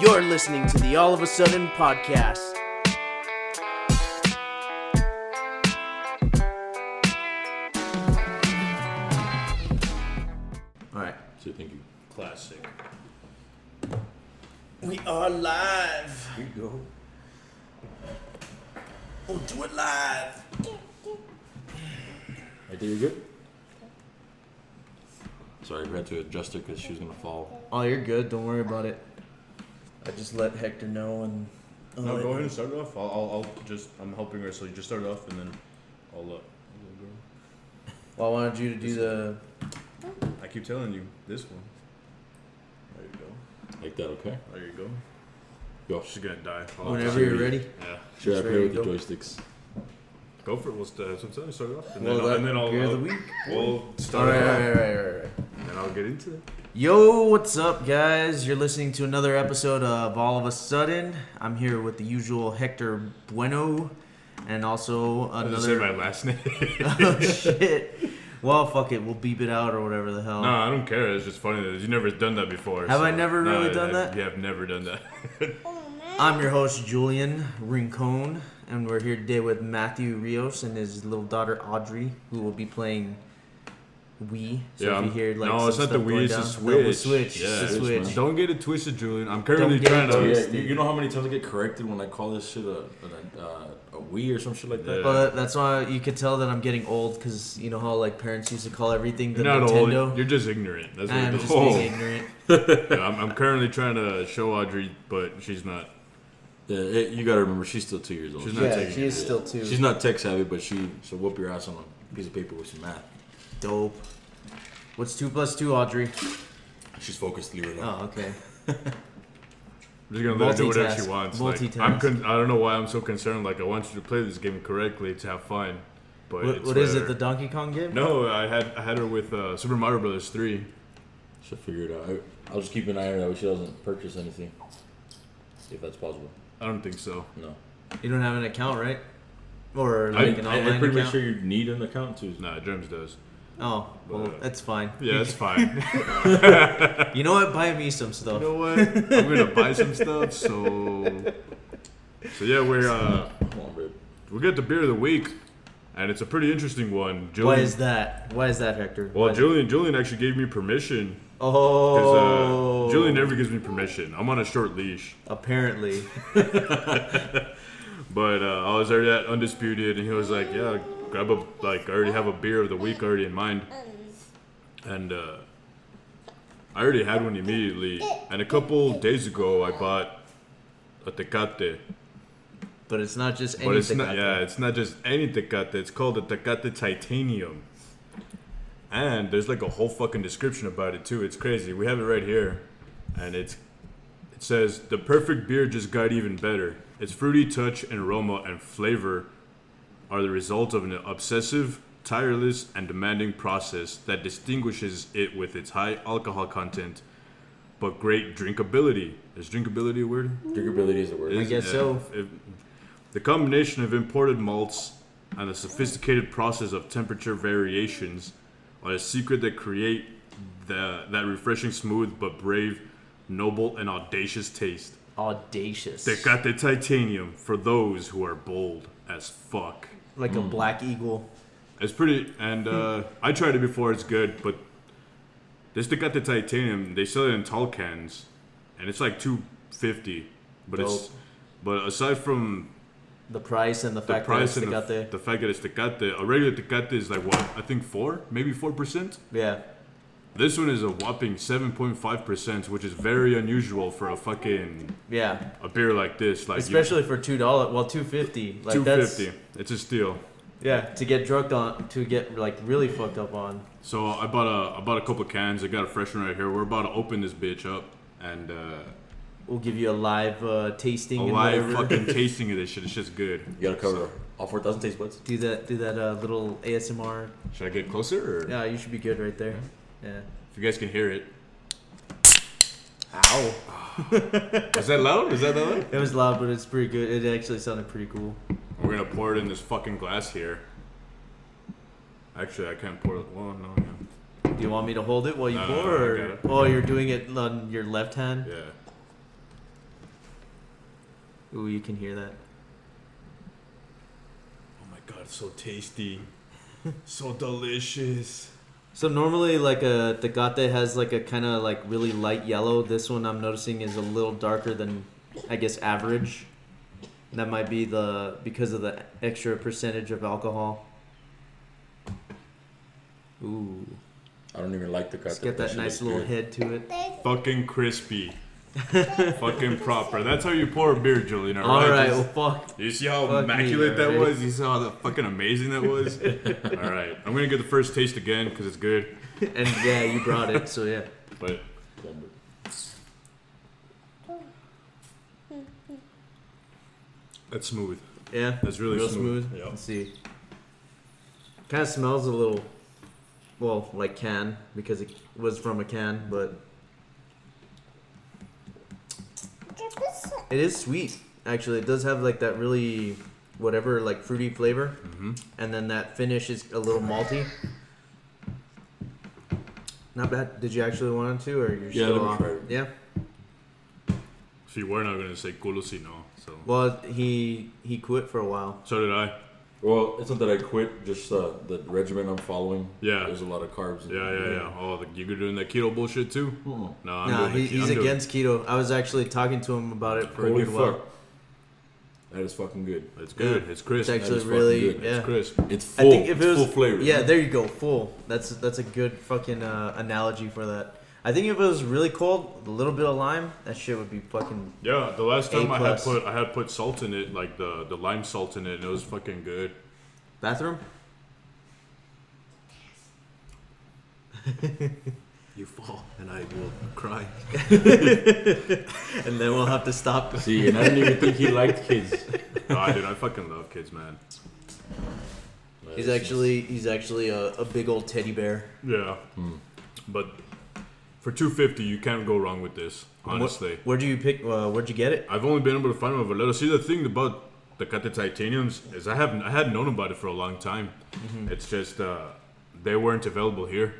You're listening to the All of a Sudden podcast. All right. So thank you. Classic. We are live. Here you go. We'll do it live. I think you're good. Sorry, we had to adjust her because she was gonna fall. Oh, you're good. Don't worry about it. I just let Hector know and. I'll No, let- go ahead and start it off. I'll, I'll, I'll just, I'm helping her, so you just start it off and then I'll, uh, Well, I wanted you to do the. I keep telling you, this one. There you go. Like that, okay? There you go. Go. She's gonna die. I'll- Whenever you're ready. Yeah. Should I Just play with to the joysticks? Go for it. We'll st- so I'm start off. And Well, then, I'll, that and then I'll, beer I'll- the week. we'll start All right, it all off. right, all right, all right, all right. And then I'll get into it. Yo, what's up, guys? You're listening to another episode of All of a Sudden. I'm here with the usual Hector Bueno, and also I'll just say my last name. oh shit! Well, fuck it. We'll beep it out or whatever the hell. no, I don't care. It's just funny that you've never done that before. Have I never No, really I- done I- that? I've never done that. Oh, I'm your host Julian Rincon, and we're here today with Matthew Rios and his little daughter Audrey, who will be playing Wii. So Yeah, if you hear like no, some it's not the stuff going Wii, it's the down- the Switch. Switch. Yeah, it's the Switch, Switch. man. Don't get it twisted, Julian. I'm currently trying to. Oh, yeah, you, you know how many times I get corrected when I call this shit a a, uh, a Wii or some shit like that? Yeah. But that's why you could tell that I'm getting old because you know how like parents used to call everything the You're not Nintendo. old. You're just ignorant. That's what I'm it just is. being ignorant. Yeah, I'm, I'm currently trying to show Audrey, but she's not. Yeah, it, you gotta remember, she's still two years old. She's not Yeah, taking she it. is still two. She's not tech savvy, but she she'll whoop your ass on a piece of paper with some math. dope. What's two plus two, Audrey? She's focused, leave her. Oh, okay. I'm just gonna let her do whatever she Multitask. wants. Like, Multitask. I'm con- I don't know why I'm so concerned. Like I want you to play this game correctly to have fun. But What, it's what is it? The Donkey Kong game? No, I had I had her with uh, Super Mario Brothers three. She'll figure it out. I, I'll just keep an eye on her that way she doesn't purchase anything. If that's possible. I don't think so. No. You don't have an account, right? Or I, an I, online I'm pretty much account? sure you need an account to. Nah, Dreams does. Oh, well, But, uh, that's fine. Yeah, it's fine. You know what? Buy me some stuff. You know what? I'm gonna buy some stuff. So, so yeah, we're uh, Come on, babe. we got the beer of the week, and it's a pretty interesting one. Why Julian, is that? Why is that, Hector? well, Why- Julian, Julian actually gave me permission because Oh, uh, Julian never gives me permission. I'm on a short leash, apparently. but uh, I was already at undisputed, and he was like, "Yeah, grab a like I already have a beer of the week already in mind," and uh, I already had one immediately. And a couple days ago, I bought a Tecate. But it's not just But any it's not. Tecate. Yeah, it's not just any Tecate. It's called the Tecate Titanium. And there's like a whole fucking description about it too. It's crazy. We have it right here, and it's it says the perfect beer just got even better. Its fruity touch and aroma and flavor are the result of an obsessive, tireless, and demanding process that distinguishes it with its high alcohol content, but great drinkability. Is drinkability a word? Drinkability is a word. I guess yeah. so. If- the combination of imported malts and the sophisticated process of temperature variations are a secret that create the, that refreshing, smooth, but brave, noble, and audacious taste. Audacious. Tecate Titanium for those who are bold as fuck. Like a black eagle. It's pretty, and uh, I tried it before. It's good, but this Tecate Titanium, they sell it in tall cans, and it's like two fifty. But it's, Dope. but aside from The price and the the fact price that and the, Tecate. the fact that it's Tecate, a regular Tecate is like what? I think four, maybe four percent. Yeah. This one is a whopping seven point five percent, which is very unusual for a fucking Yeah. a beer like this. Like Especially for two dollars. Well, two fifty. Like two that's fifty. It's a steal. yeah to get drugged on to get like really fucked up on. So I bought a I bought a couple cans. I got a fresh one right here. We're about to open this bitch up and uh, We'll give you a live uh, tasting. a and live whatever. fucking tasting of this shit. It's just good. You gotta cover all 4,000 taste buds. do that. Do that uh, little ASMR. Should I get closer? Or? Yeah, you should be good right there. Yeah. If you guys can hear it. Ow. Is that loud? Is that loud? It was loud, but it's pretty good. It actually sounded pretty cool. We're gonna pour it in this fucking glass here. Actually, I can't pour it. Well, no, yeah. Do you want me to hold it while you No, pour, no, no, I or it. oh, you're doing it on your left hand? Yeah. Ooh, you can hear that. Oh my god, it's so tasty. so delicious. So normally, like a Tecate has like a kind of like really light yellow. This one I'm noticing is a little darker than, I guess, average. That might be the because of the extra percentage of alcohol. Ooh, I don't even like the let's Tecate. get that shit nice little good. head to it. Fucking crispy. Fucking proper. That's how you pour a beer, Julian. All right. right, well, fuck. You see how Fuck me, immaculate that alright. was? You see how fucking amazing that was? All right. I'm to get the first taste again because it's good. And yeah, you brought it, so yeah. But that's smooth. Yeah, That's really real smooth. smooth. Let's see. Kind of smells a little, well, like can because it was from a can, but it is sweet. Actually, it does have like that really whatever like fruity flavor, hmm and then that finish is a little malty. Not bad. Did you actually want to, or you're Yeah, still let off? try it. Yeah. See, we're not going to say culo si no. So. Well, he he quit for a while. so did I. Well, it's not that I quit, just uh, the regimen I'm following. Yeah. There's a lot of carbs. in Yeah, it. yeah, yeah. Oh, the, you're doing that keto bullshit too? Hmm. No, I'm no, doing he, the, he's I'm doing- against keto. I was actually talking to him about it for Holy a good while. That is fucking good. It's good. Yeah. It's crisp. It's actually fucking really good. yeah. It's crisp. It's I full. think if it's it was full flavor. yeah, there you go, full. That's that's a good fucking uh, analogy for that. I think if it was really cold, a little bit of lime, that shit would be fucking. Yeah, the last time I had plus. put I had put salt in it, like the the lime salt in it, and it was fucking good. Bathroom? You fall, and I will cry. And then we'll have to stop. See, and I didn't even think he liked kids. No, I dude, I fucking love kids, man. He's actually he's actually a, a big old teddy bear. Yeah, Hmm. but for 250, you can't go wrong with this. Honestly, where'd you pick? Uh, where'd you get it? I've only been able to find them Valero. See, the thing about the Cate Titaniums is I haven't I hadn't known about it for a long time. Mm-hmm. It's just uh, they weren't available here.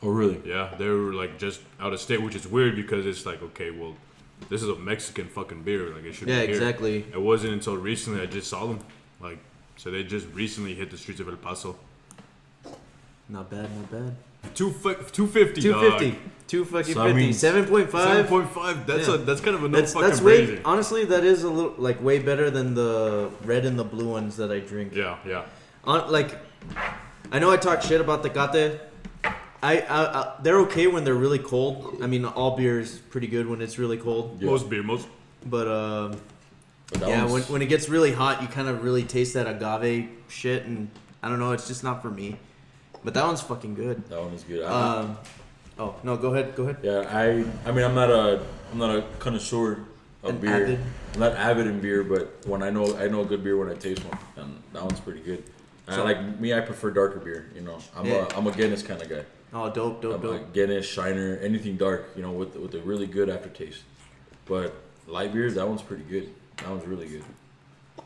Oh, really? Yeah, they were like just out of state, which is weird because it's like okay, well, this is a Mexican fucking beer. Like it should Yeah, be here. exactly. It wasn't until recently I just saw them. Like, so they just recently hit the streets of El Paso. Not bad, not bad. Two fu- 250, Two dog. fifty. Fucking So that fifty. Seven point five. 7.5. That's Yeah. a that's kind of a no That's fucking that's way praising. honestly that is a little like way better than the red and the blue ones that I drink. Yeah, yeah. On, like, I know I talk shit about the Tecate. I, I, I they're okay when they're really cold. I mean, all beer is pretty good when it's really cold. Yeah. Most beer, most. But um, But yeah, when, when it gets really hot, you kind of really taste that agave shit, and I don't know, it's just not for me. But that one's fucking good. that one is good. I- Um, oh no, go ahead, go ahead. Yeah, I I mean I'm not a I'm not a connoisseur of An beer. avid? I'm not avid in beer, but when I know I know a good beer when I taste one, and that one's pretty good. So- like me, I prefer darker beer. You know, I'm Yeah. a I'm a Guinness kind of guy. Oh, dope, dope, I'm dope. a Guinness, Shiner, anything dark. You know, with with a really good aftertaste. But light beers, that one's pretty good. That one's really good.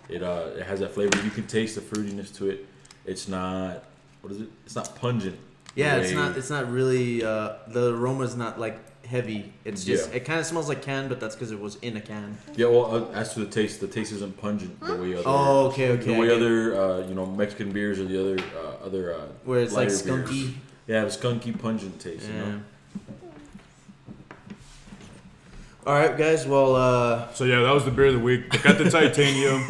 It uh it has that flavor. You can taste the fruitiness to it. It's not what is it? It's not pungent. Yeah, it's not. It's not really. Uh, the aroma's not like heavy. It's just. Yeah. It kind of smells like can, but that's because it was in a can. Yeah, well, uh, as to the taste, the taste isn't pungent the way other. Oh, okay, okay. The way get- other, uh, you know, Mexican beers or the other, uh, other. Uh, Where it's like lighter beers. skunky. Yeah, the skunky pungent taste. You Yeah. know. All right, guys. Well, uh, So yeah, that was the beer of the week. They got the titanium.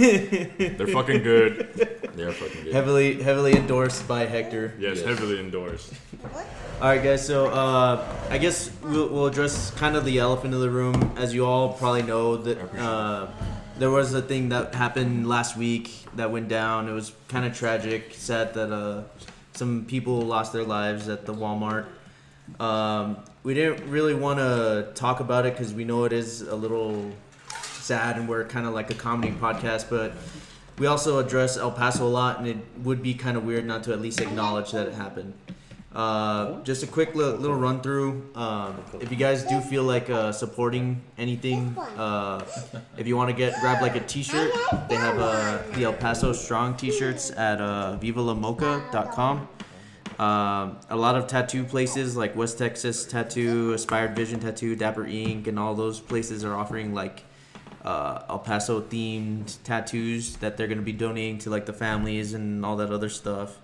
They're fucking good. They're fucking good. heavily, heavily endorsed by Hector. Yes, Yes. heavily endorsed. What? All right, guys. So uh, I guess we'll, we'll address kind of the elephant in the room. As you all probably know, that uh, there was a thing that happened last week that went down. It was kind of tragic, sad that uh, some people lost their lives at the Walmart. Um, we didn't really want to talk about it because we know it is a little sad and we're kind of like a comedy podcast, but we also address El Paso a lot, and it would be kind of weird not to at least acknowledge that it happened. Uh, just a quick li- little run through. Um, if you guys do feel like uh, supporting anything, uh, if you want to get grab like a T-shirt, they have uh, the El Paso Strong T-shirts at uh, VivaLaMocha.com. Um, a lot of tattoo places like West Texas Tattoo, Aspired Vision Tattoo, Dapper Ink, and all those places are offering like uh, El Paso themed tattoos that they're gonna be donating to like the families and all that other stuff.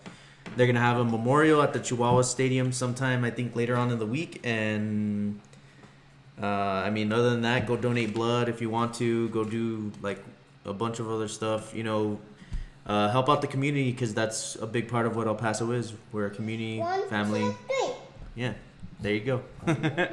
They're gonna have a memorial at the Chihuahua Stadium sometime I think later on in the week, and uh, I mean other than that, go donate blood if you want to. Go do like a bunch of other stuff. You know, uh, help out the community because that's a big part of what El Paso is. We're a community, family. Yeah, there you go.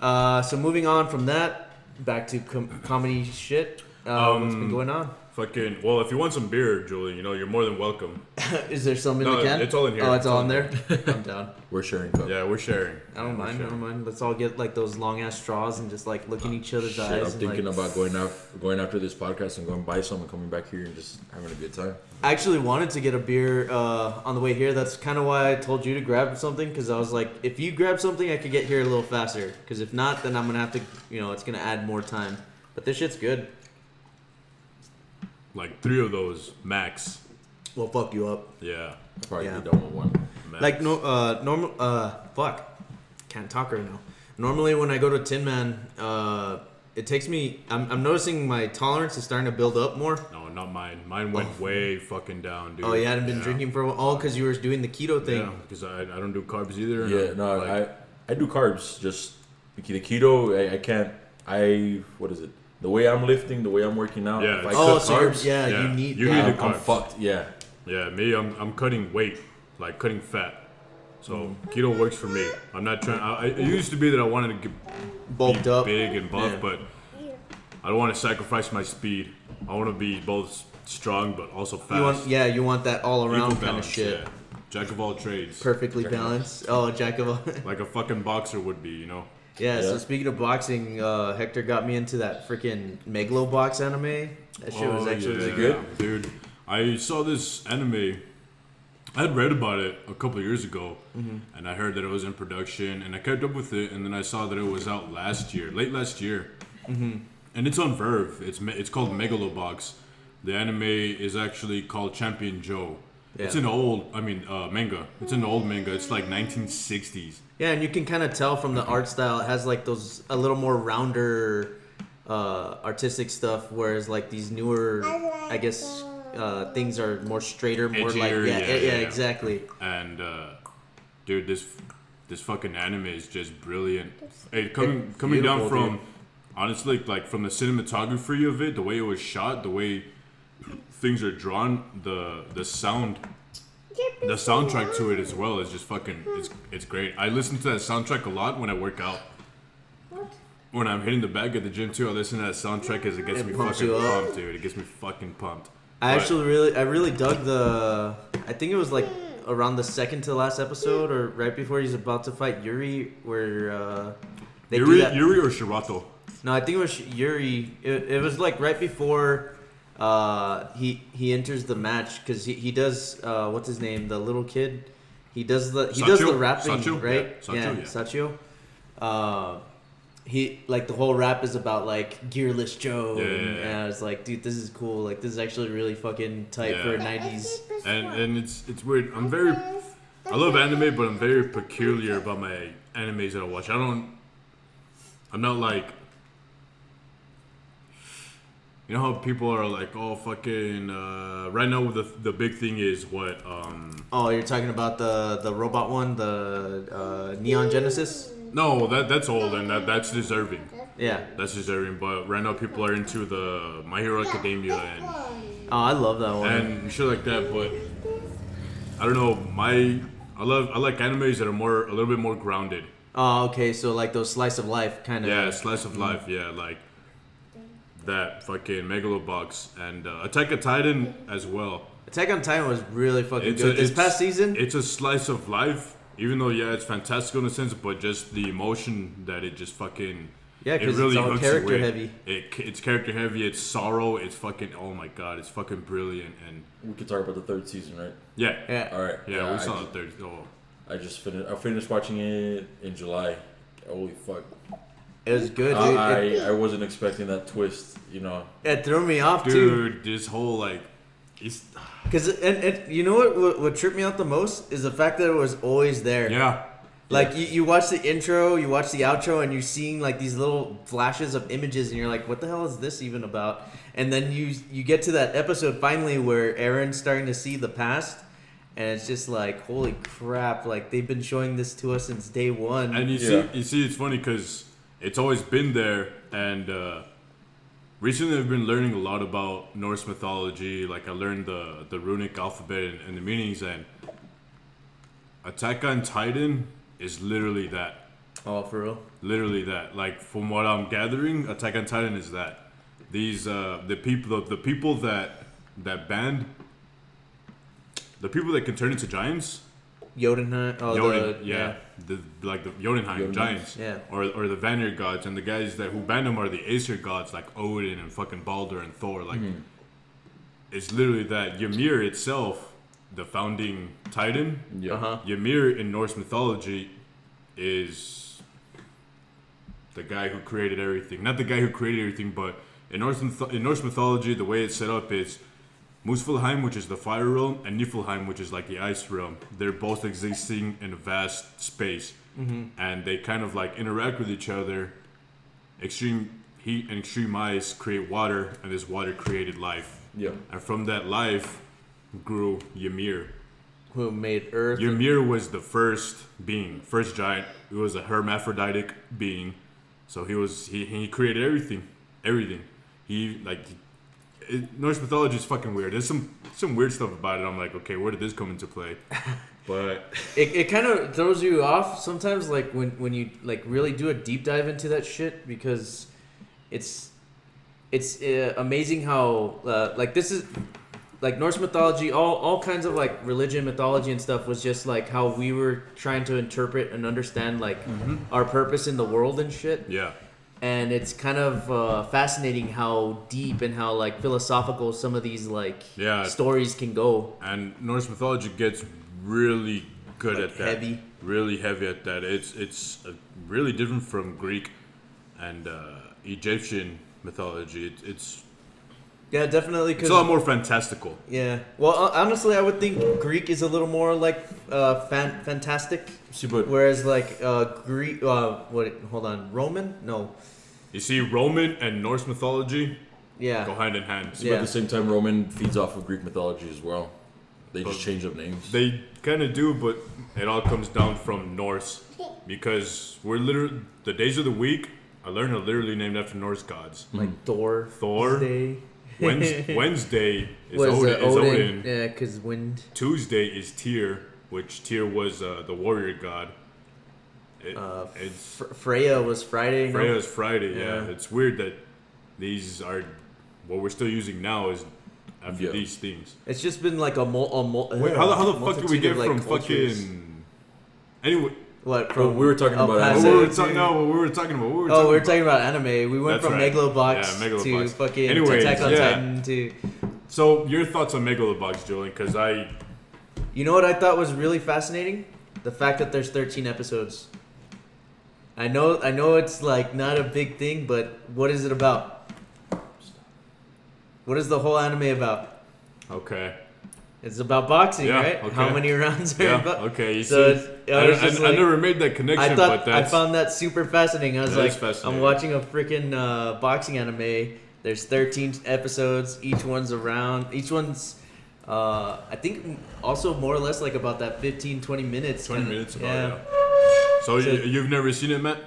uh, so moving on from that, back to com- comedy shit. Uh, what's been Um, going on? Fucking. Well, if you want some beer, Julian, you know you're more than welcome. Is there some in No, the can? it's all in here. Oh, it's, It's all all in there. I'm down. We're sharing cup. Yeah, we're sharing. I don't We're mind. I don't mind. Let's all get like those long ass straws and just like look in each other's Shit, eyes. I'm and, thinking like, about going out, going after this podcast and going buy some and coming back here and just having a good time. I actually wanted to get a beer uh, on the way here. That's kind of why I told you to grab something because I was like, if you grab something, I could get here a little faster. Because if not, then I'm gonna have to, you know, it's gonna add more time. But this shit's good. Like three of those max. Will fuck you up. Yeah. Probably Yeah. be done with one. Max. Like no, uh, normal. Uh, fuck, can't talk right now. Normally, when I go to Tin Man, uh, it takes me. I'm, I'm noticing my tolerance is starting to build up more. No, not mine. Mine went oh. way fucking down, dude. Oh, you hadn't been drinking for a while. Oh, because you were doing the keto thing. Yeah, because I, I don't do carbs either. Yeah, no, like, I I do carbs. Just the keto, I, I can't. I what is it? The way I'm lifting, the way I'm working out. Yeah, if I Oh, cut so you're, carbs, yeah, Yeah, you need. you that. need I'm, the I'm carbs. fucked. Yeah, Yeah, me, I'm, I'm cutting weight, like cutting fat. So keto works for me. I'm not trying. I, I, it used to be that I wanted to get bulked up. big and buff, Yeah. but I don't want to sacrifice my speed. I want to be both strong but also fast. You want, yeah, you want that all around kind of shit. yeah. Jack of all trades, Perfectly balanced. Oh, jack of all. like a fucking boxer would be, you know. yeah, So speaking of boxing, uh, Hector got me into that freaking Megalobox anime. That shit was Oh, actually yeah, it good? dude. I saw this anime. I had read about it a couple of years ago, Mm-hmm. and I heard that it was in production, and I kept up with it, and then I saw that it was out last year, late last year, Mm-hmm. and it's on Verve. It's it's called Megalobox. The anime is actually called Champion Joe. It's an old, I mean, uh, manga. It's an old manga. It's like 1960s. Yeah, and you can kind of tell from the art style. It has like those a little more rounder uh, artistic stuff, whereas like these newer, I guess, uh, things are more straighter, more like Edgier, yeah, yeah, yeah, yeah, yeah. exactly. and uh, dude, this this fucking anime is just brilliant. Hey, coming coming down beautiful, from honestly, like from the cinematography of it, the way it was shot, the way things are drawn, the the sound, the soundtrack to it as well is just fucking. It's it's great. I listen to that soundtrack a lot when I work out. When I'm hitting the bag at the gym too, I listen to that soundtrack as it gets It me fucking pumped, dude. It gets me fucking pumped. I But- actually really, I really dug the. I think it was like around the second to last episode, or right before he's about to fight Yuri, where uh, they do Yuri, that. Yuri or Shirato? No, I think it was Yuri. It, it was like right before uh, he he enters the match because he, he does uh, what's his name the little kid he does the he does the rapping Sachio? right Yeah, Sachio, yeah, yeah. Uh, he like the whole rap is about like gearless Joe Yeah, yeah, and, yeah. and I was like dude this is cool like this is actually really fucking tight for nineties and and it's it's weird. I'm very I love anime, but I'm very peculiar about my animes that I watch. I don't. I'm not like. You know how people are like, oh fucking. Uh, right now, the the big thing is what um. oh you're talking about the the robot one the uh, Neon Genesis No, that that's old and that that's deserving. yeah That's deserving. But right now, people are into the My Hero Academia and oh I love that one and shit like that. But I don't know. My I love I like animes that are more a little bit more grounded. oh okay so like those slice of life kind of Yeah, slice of life. Yeah, like that fucking Megalobox and uh, Attack on Titan as well. Attack on Titan was really fucking It's good a, this it's- past season. It's a slice of life, even though yeah, it's fantastical in a sense, but just the emotion that it just fucking Yeah, it 'cause it's all hooks you character with. heavy. It, it's character heavy. It's sorrow. It's fucking oh my god, it's fucking brilliant and we could talk about the third season, right? yeah, yeah, All right. yeah. we I saw just, the third. Oh, I just finished. I finished watching it in July. Holy fuck! it was good, dude. I, it, I I wasn't expecting that twist. You know. it threw me off too, dude, this whole like, it's because and, and you know what, what what tripped me out the most is the fact that it was always there. yeah. Like you, you watch the intro, you watch the outro, and you're seeing like these little flashes of images, and you're like, "What the hell is this even about?" And then you you get to that episode finally where Eren's starting to see the past, and it's just like, "Holy crap!" Like they've been showing this to us since day one. And you Yeah. see, you see, it's funny because it's always been there. And uh, recently, I've been learning a lot about Norse mythology. Like I learned the the runic alphabet and, and the meanings. And Attack on Titan is literally that. oh, for real? Literally that. Like from what I'm gathering, Attack on Titan is that. These uh, the people the, the people that that band the people that can turn into giants Jotunheim. Oh, Jotun, the, yeah, the like the Jotunheim Jotunheim. giants, Yeah. or or the Vanir gods, and the guys that who band them are the Aesir gods like Odin and fucking Balder and Thor. Like, it's literally that Ymir itself, the founding Titan. Yeah. Uh huh. Ymir in Norse mythology is the guy who created everything. Not the guy who created everything, but in Norse myth- in Norse mythology, the way it's set up is Muspelheim, which is the fire realm, and Niflheim, which is like the ice realm. They're both existing in a vast space, mm-hmm. and they kind of like interact with each other. Extreme heat and extreme ice create water, and this water created life. Yeah. And from that life grew Ymir. Who made Earth? Ymir was the first being, first giant. He was a hermaphroditic being, so he was he, he created everything, everything. He like it, Norse mythology is fucking weird. There's some some weird stuff about it. I'm like, okay, where did this come into play? But it, it kind of throws you off sometimes like when, when you like really do a deep dive into that shit because it's it's uh, amazing how uh, like this is like Norse mythology all all kinds of like religion mythology and stuff was just like how we were trying to interpret and understand like our purpose in the world and shit yeah, and it's kind of uh, fascinating how deep and how like philosophical some of these like Yeah. stories can go and Norse mythology gets really good Like at that. heavy. Really heavy at that. It's it's uh, really different from Greek and uh, Egyptian mythology. It, it's yeah definitely it's a lot more fantastical. Yeah. Well, hon- honestly, I would think Greek is a little more like uh, fan- fantastic, but whereas like uh, Greek. Uh, what? Hold on. Roman? No. You see, Roman and Norse mythology go hand in hand. see, but Yeah. at the same time, Roman feeds off of Greek mythology as well. They just But- change up names. They kind of do, but it all comes down from Norse because we're literally the days of the week. I learned are literally named after Norse gods. Like Thor. Thor. Day. Wednesday, Wednesday is Was Odin. uh, Is Odin? Odin. Yeah, because wind. Tuesday is Tyr, which Tyr was uh, the warrior god. It, Uh, it's Fr- Freya was Friday. Freya was Friday. Yeah. Yeah. it's weird that these are what we're still using now is after Yeah. these things. It's just been like a mul. A mul- Wait, how the, how the fuck did we multitude get of, like, from cultures. fucking? Anyway, What Well, from? we were talking El about Paso what were we to- talking? No, what we were talking about. What were we Oh, talking we were talking about anime. We went That's from right. Megalobox, Yeah, to fucking Anyways, Attack on yeah. Titan to. So your thoughts on Megalobox, Julian? Because I You know what I thought was really fascinating? The fact that there's 13 episodes. I know I know it's like not a big thing, but what is it about? What is the whole anime about? okay. It's about boxing, Yeah, right? okay. How many rounds are Yeah. about? Okay. You So see, I, I, I, just I like, never made that connection, I but thought I found that super fascinating. I was like, I'm watching a freaking uh, boxing anime. There's 13 episodes. Each one's around. Each one's, uh, I think, also more or less like about that 15, 20 minutes. 20 kinda- minutes. About, yeah. So, So- you, you've never seen it, Matt?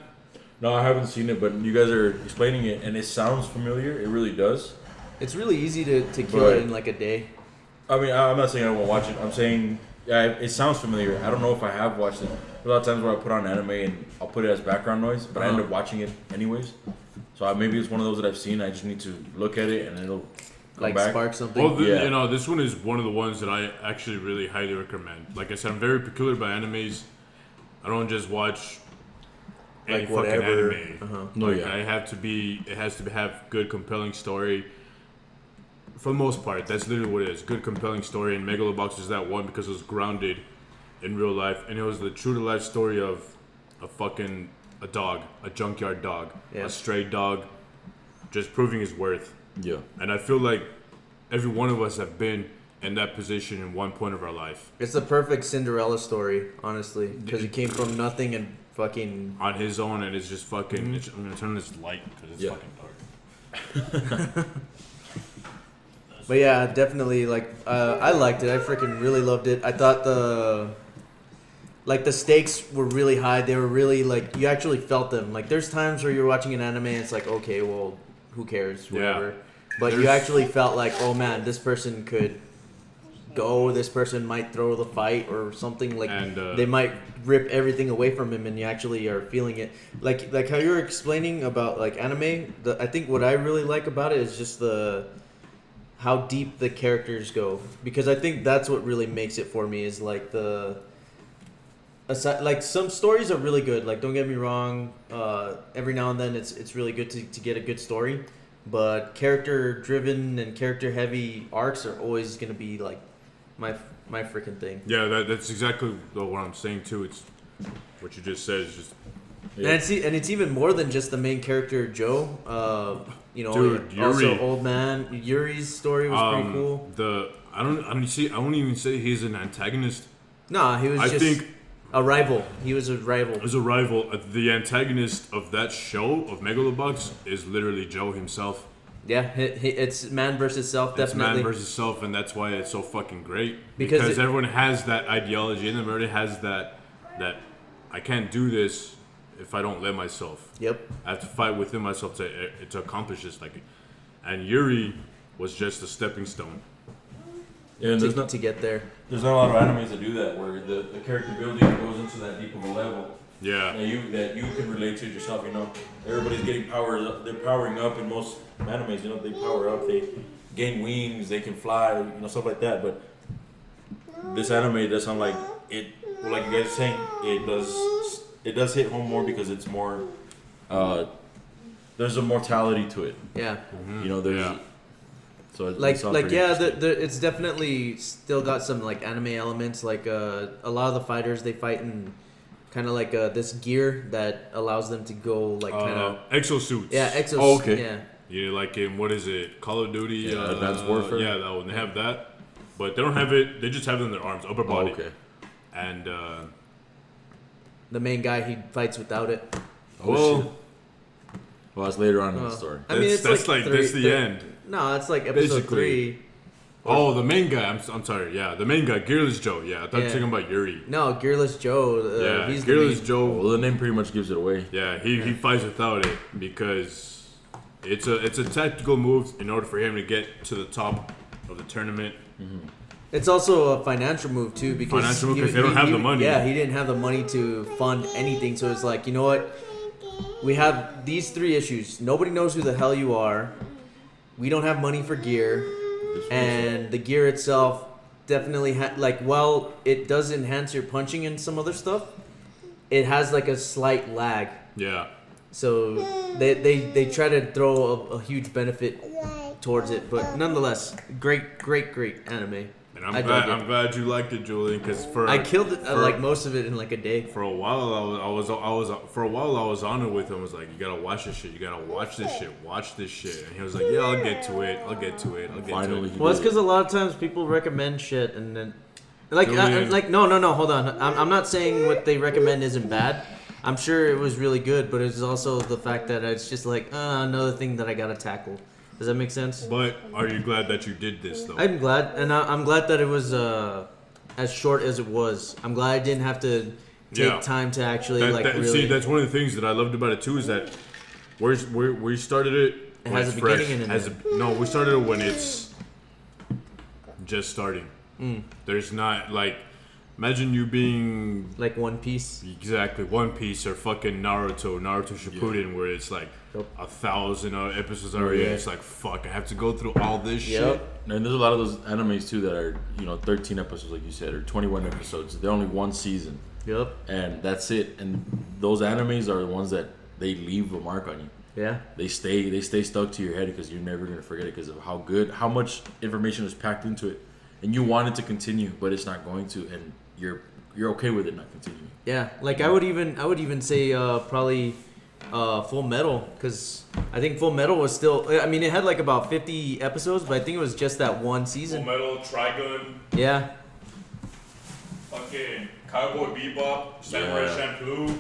No, I haven't seen it, but you guys are explaining it, and it sounds familiar. It really does. It's really easy to, to kill But- it in like a day. I mean, I- I'm not saying I won't watch it. I'm saying, yeah, it it sounds familiar. I don't know if I have watched it. There's a lot of times where I put on anime and I'll put it as background noise, but I end Uh-huh. up watching it anyways. So I, maybe it's one of those that I've seen. I just need to look at it and it'll come Like back. spark something. Well, the, Yeah. you know, this one is one of the ones that I actually really highly recommend. Like I said, I'm very peculiar by animes. I don't just watch any Like fucking whatever. anime. Uh-huh. No, Like, yeah. I have to be. It has to have good, compelling story. For the most part, that's literally what it is. Good, compelling story, and Megalobox is that one because it was grounded in real life, and it was the true to life story of a fucking a dog, a junkyard dog, Yeah. a stray dog, just proving his worth. Yeah. And I feel like every one of us have been in that position in one point of our life. It's the perfect Cinderella story, honestly, because he came from nothing and fucking. On his own, and it's just fucking. Mm-hmm. It's, I'm gonna turn this light because it's Yeah. fucking dark. But yeah, definitely. Like, uh, I liked it. I freaking really loved it. I thought the, like, the stakes were really high. They were really like you actually felt them. Like, there's times where you're watching an anime, and it's like, okay, well, who cares, Yeah. whatever. But you actually felt like, oh man, this person could go. This person might throw the fight or something. Like, And, uh, they might rip everything away from him, and you actually are feeling it. Like, like how you're explaining about like anime. The, I think what I really like about it is just the how deep the characters go because I think that's what really makes it for me is like the aside, like some stories are really good like don't get me wrong uh, every now and then it's it's really good to, to get a good story but character driven and character heavy arcs are always going to be like my my freaking thing Yeah, that, that's exactly what I'm saying too. It's what you just said is just and it's and it's even more than just the main character Joe uh, you know Dude, also Yuri. old man Yuri's story was um, pretty cool the I don't I don't see I won't even say he's an antagonist. nah he was I just think a rival he was a rival as a rival, uh, the antagonist of that show of Megalobox is literally Joe himself. Yeah, he, he, it's man versus self, Definitely, It's man versus self, and that's why it's so fucking great. Because Because, it- everyone has that ideology, and everybody has that that I can't do this if I don't let myself. yep. I have to fight within myself to eh, to accomplish this. Like, and Yuri was just a stepping stone. Yeah, and To, there's not to get there. there's not a lot of animes that do that where the, the character building goes into that deep of a level Yeah, that you that you can relate to yourself. You know, everybody's getting powered. up. They're powering up in most animes. You know, they power up. They gain wings. They can fly. You know, stuff like that. But this anime does sound like it. Like you guys are saying, it does. It does hit home more because it's more. Uh, there's a mortality to it. Yeah. You know, there's. Yeah. So it, it Like, sounds like yeah, the, the, it's definitely still got some like anime elements. Like uh, a lot of the fighters they fight in kind of like uh, this gear that allows them to go like kind of uh, exosuits. yeah exos. Oh, okay. Yeah. Yeah, like in what is it? Call of Duty. Yeah, uh, Advanced Warfare. Yeah, that one. They have that, but they don't have it. They just have it in their arms, upper Oh, body. okay. And uh, The main guy he fights without it. Oh, well, shit. Well, that's later on in the story. I mean, That's- it's that's like, like- three- that's the thir- end. No, it's like episode Basically. three. Oh, the main guy. I'm, I'm sorry. Yeah, the main guy, Gearless Joe. Yeah, I thought you Yeah. were talking about Yuri. No, Gearless Joe. Uh, yeah, he's the Gearless main- Joe. Well, the name pretty much gives it away. Yeah, he, he fights without it because it's a it's a tactical move in order for him to get to the top of the tournament. It's also a financial move too because Financial move he- 'cause they don't he- have the money. Yeah, he didn't have the money to fund anything, so it's like you know what? We have these three issues. Nobody knows who the hell you are. We don't have money for gear, This one's- and the gear itself definitely ha- like while it does enhance your punching and some other stuff, it has like a slight lag. Yeah, So they they, they try to throw a, a huge benefit towards it, but nonetheless, great great great anime. And I'm I glad. I'm glad you liked it, Julian, because for I killed it, uh, for- like most of it in like a day. for a while I was, I was I was for a while I was on it with him. I was like, you gotta watch this shit. You gotta watch this shit. Watch this shit. And he was like, yeah, I'll get to it. I'll get to it. I'll get Finally, to it. Well, it's because a lot of times people recommend shit and then, like, uh, like no, no, no, hold on. I'm, I'm not saying what they recommend isn't bad. I'm sure it was really good, but it's also the fact that it's just like uh, another thing that I gotta tackle. Does that make sense? But are you glad that you did this though? I'm glad, and I, I'm glad that it was uh, as short as it was. I'm glad I didn't have to take Yeah. time to actually That- like that- really. See, that's one of the things that I loved about it too is that where where we started it. It has a fresh, beginning and an has a- no, we started it when it's just starting. Mm. There's not like imagine you being like One Piece. exactly One Piece or fucking Naruto, Naruto Shippuden, where it's like Yep. a thousand uh, episodes already. yeah. It's like fuck, I have to go through all this shit. And there's a lot of those animes too that are you know 13 episodes, like you said, or 21 episodes. They're only one season, Yep. and that's it. And those animes are the ones that they leave a mark on you. Yeah. They stay they stay stuck to your head because you're never gonna forget it because of how good, how much information is packed into it, and you want it to continue, but it's not going to, and you're you're okay with it not continuing. Yeah, like I would even I would even say uh, probably uh, Full Metal because I think Full Metal was still. I mean, it had like about 50 episodes, but I think it was just that one season. Full. Metal, Trigun, Yeah, fucking Cowboy Bebop, Samurai Yeah. Champloo.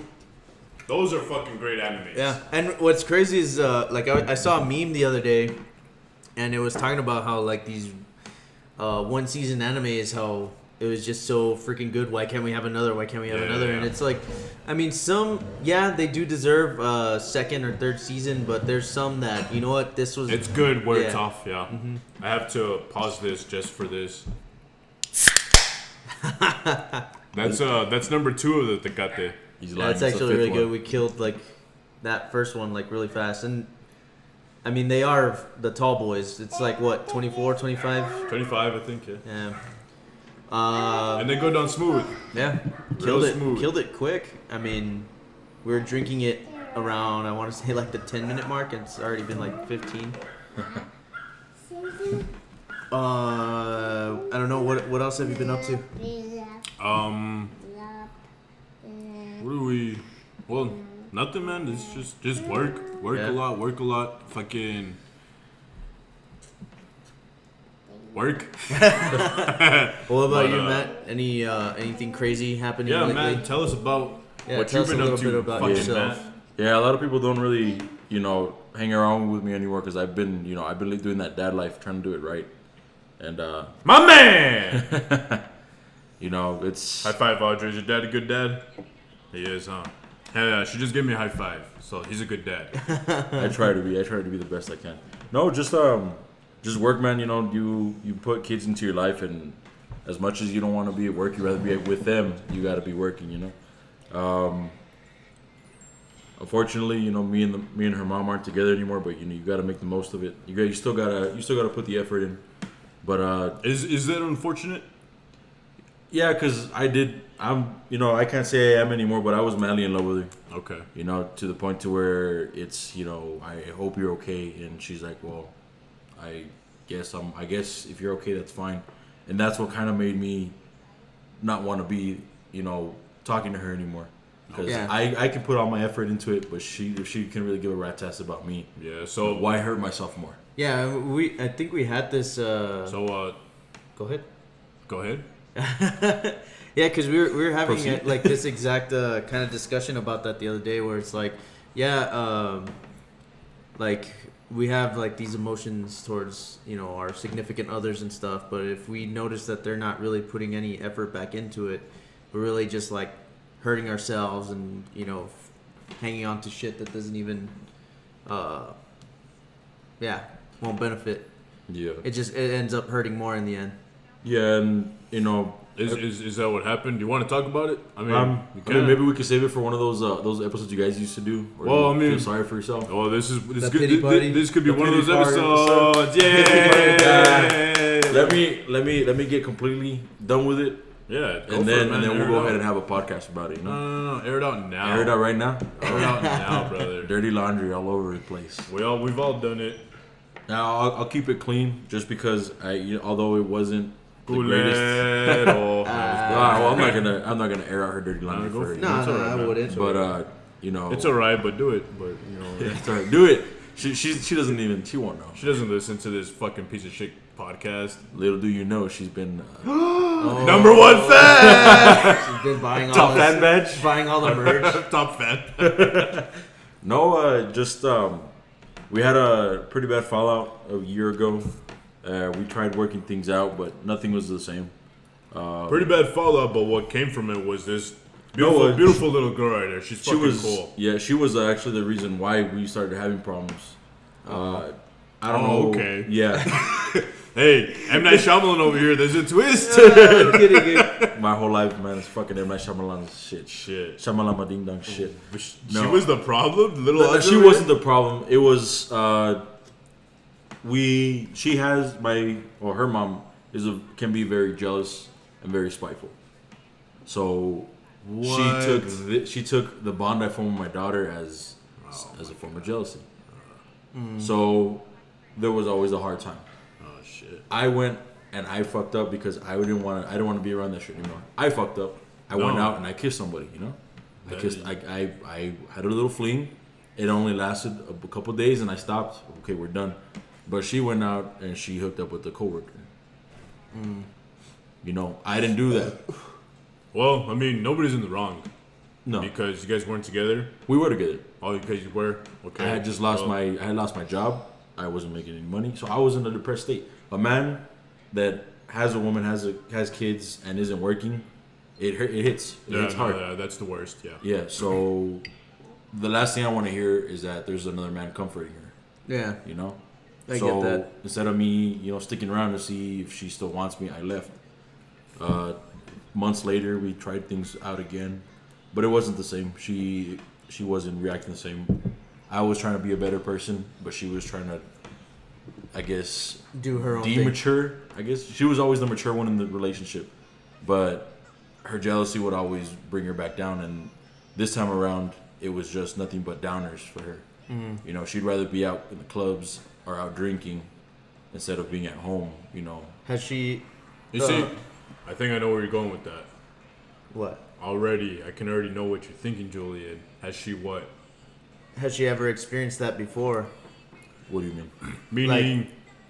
Those are fucking great animes. yeah. And what's crazy is uh, like I, I saw a meme the other day, and it was talking about how like these uh, one season animes how it was just so freaking good. Why can't we have another? Why can't we have Yeah, another? yeah, And it's like, I mean, some yeah they do deserve a second or third season, but there's some that you know what this was. It's good where it's Yeah. off, yeah. I have to pause this just for this. that's uh that's number two of the Tecate. He's Yeah, lying. it's It's actually really fifth good. We killed like that first one like really fast, and I mean they are the tall boys. It's like what 24, 25? 25, I think, yeah. Yeah. Uh, And they go down smooth. yeah, killed it. smooth. Killed it quick. I mean, we were drinking it around I want to say like the ten minute mark, and it's already been like fifteen. Uh, I don't know what what else have you been up to? Um, what do we? Well, nothing, man. It's just just work, work Yeah. a lot, work a lot. Fucking work. Well, What about But, you, uh, Matt? Any uh, anything crazy happening Yeah, lately? man. Tell us about Yeah, what tell you've us a been up little to. bit about yourself. Matt. Yeah, a lot of people don't really, you know, hang around with me anymore because I've been, you know, I've been doing that dad life, trying to do it right, and uh, My man. you know, it's high five, Audrey. Is your dad a good dad? He is, huh? Hell yeah, she just gave me a high five. So he's a good dad. I try to be. I try to be the best I can. No, just um, just work, man. You know, you you put kids into your life, and as much as you don't want to be at work, you rather be with them. You got to be working. You know. Um, unfortunately, you know, me and the, me and her mom aren't together anymore. But you know, you got to make the most of it. You got you still gotta you still gotta put the effort in. But uh, Is is that unfortunate? yeah, cause I did. I'm you know I can't say I am anymore, but I was madly in love with her. Okay. you know, to the point to where it's, you know, I hope you're okay, and she's like, well, I guess I'm, I guess if you're okay, that's fine, and that's what kind of made me not want to be, you know, talking to her anymore, because Yeah. I, I can put all my effort into it, but she, she can really give a rat's ass about me. Yeah. So Why hurt myself more? Yeah, we. I think we had this. Uh, So uh, go ahead. go ahead. Yeah, because we were we were having Proceed. uh, like this exact uh, kind of discussion about that the other day, where it's like, yeah, um, like we have like these emotions towards you know our significant others and stuff, but if we notice that they're not really putting any effort back into it, we're really just like hurting ourselves and you know hanging on to shit that doesn't even, uh, yeah, won't benefit. Yeah, It just it ends up hurting more in the end. yeah, and you know, Is, is is that what happened? Do you want to talk about it? I mean, um, you I mean, maybe we could save it for one of those uh, those episodes you guys used to do. Or Well, I mean- feel sorry for yourself. Oh, this is this The could pity thi- this, could be The one of those episodes. Yeah. Let me let me let me get completely done with it, Yeah. and then it, and then Air we'll go out. ahead and have a podcast about it. You No, know, no, no, no. Air it out now. air it out right now. Air it out now, brother. Dirty laundry all over the place. We all we've all done it. Now I'll, I'll keep it clean, just because I, you know, although it wasn't the greatest. Culero. Ah, well, I'm not gonna I'm not gonna air out her dirty laundry for her. for you it. know? It's all right, I wouldn't. But uh, you know, It's alright, but do it. But you know, It's all right. Do it. She she she doesn't even she won't know. she doesn't listen to this fucking piece of shit podcast. Little do you know, she's been uh, Number one fan. She's been buying all top this- fan badge. buying all the merch. Top fan. No, uh, just um, we had a pretty bad fallout a year ago. Uh, we tried working things out, but nothing was the same. Uh, Pretty bad fallout, but what came from it was this beautiful, No, uh, beautiful little girl right there. She's she fucking was cool. yeah, she was uh, actually the reason why we started having problems. Uh, I don't Oh, know. okay. Yeah, Hey, M Night Shyamalan over here. There's a twist. Kidding. my whole life, man, is fucking M Night Shyamalan's shit. shit. Shyamalan ding dong shit. She No. she was the problem. Little. No, she wasn't the problem. It was uh, we. She has my or her mom is a can be very jealous and very spiteful. So What? she took the, she took the bond I formed with my daughter as oh as a form of jealousy. Hmm. So there was always a hard time. Oh shit. I went and I fucked up because I didn't want to. I didn't want to be around that shit anymore. I fucked up. I went out and I kissed somebody. You know, I kissed. is- I, I I had a little fling, It only lasted a couple days, and I stopped. Okay, we're done. But she went out and she hooked up with a coworker. Mm. You know, I didn't do that. Well, I mean, nobody's in the wrong No, because you guys weren't together. we were together. All because you were. Okay. I had just lost well, my I had lost my job. I wasn't making any money, so I was in a depressed state. A man that has a woman, has a has kids, and isn't working, it hurt, it hits. It Yeah, hits hard. yeah, that's the worst. Yeah. Yeah. So the last thing I want to hear is that there's another man comforting her. Yeah. You know. I so get that. instead of me, you know, sticking around to see if she still wants me, I left. Uh, months later, we tried things out again, but it wasn't the same. She she wasn't reacting the same. I was trying to be a better person, but she was trying to, I guess, Do her own thing. demature. I guess she was always the mature one in the relationship, but her jealousy would always bring her back down. And this time around, it was just nothing but downers for her. Mm-hmm. You know, she'd rather be out in the clubs or out drinking instead of being at home. You know, Has she? You see, Uh, I think I know where you're going with that. What? Already, I can already know what you're thinking, Julian. Has she what? Has she ever experienced that before? what do you mean? Meaning,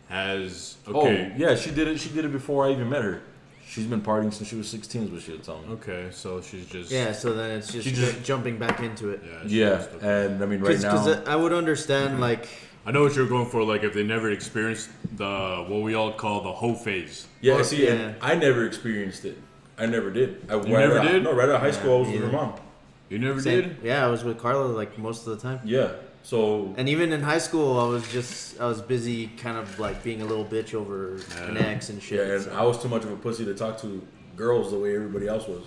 has okay, Oh, yeah, she did it. She did it before I even met her. She's been partying since she was 16. Is what she had told me. okay. So she's just Yeah. So then it's just, She just- ju- jumping back into it. yeah. Yeah, and I mean, right Because now, I would understand like I know what you're going for. Like if they never experienced the what we all call the hoe phase. yeah. Well, see, yeah. I never experienced it. I never did. I, You right never out- did? No, right out of high school, I was with Yeah, her mom. You never same- did. Yeah, I was with Carla like most of the time. Yeah. So And even in high school, I was just I was busy, kind of like being a little bitch over an ex and shit. Yeah, and so- I was too much of a pussy to talk to girls the way everybody else was.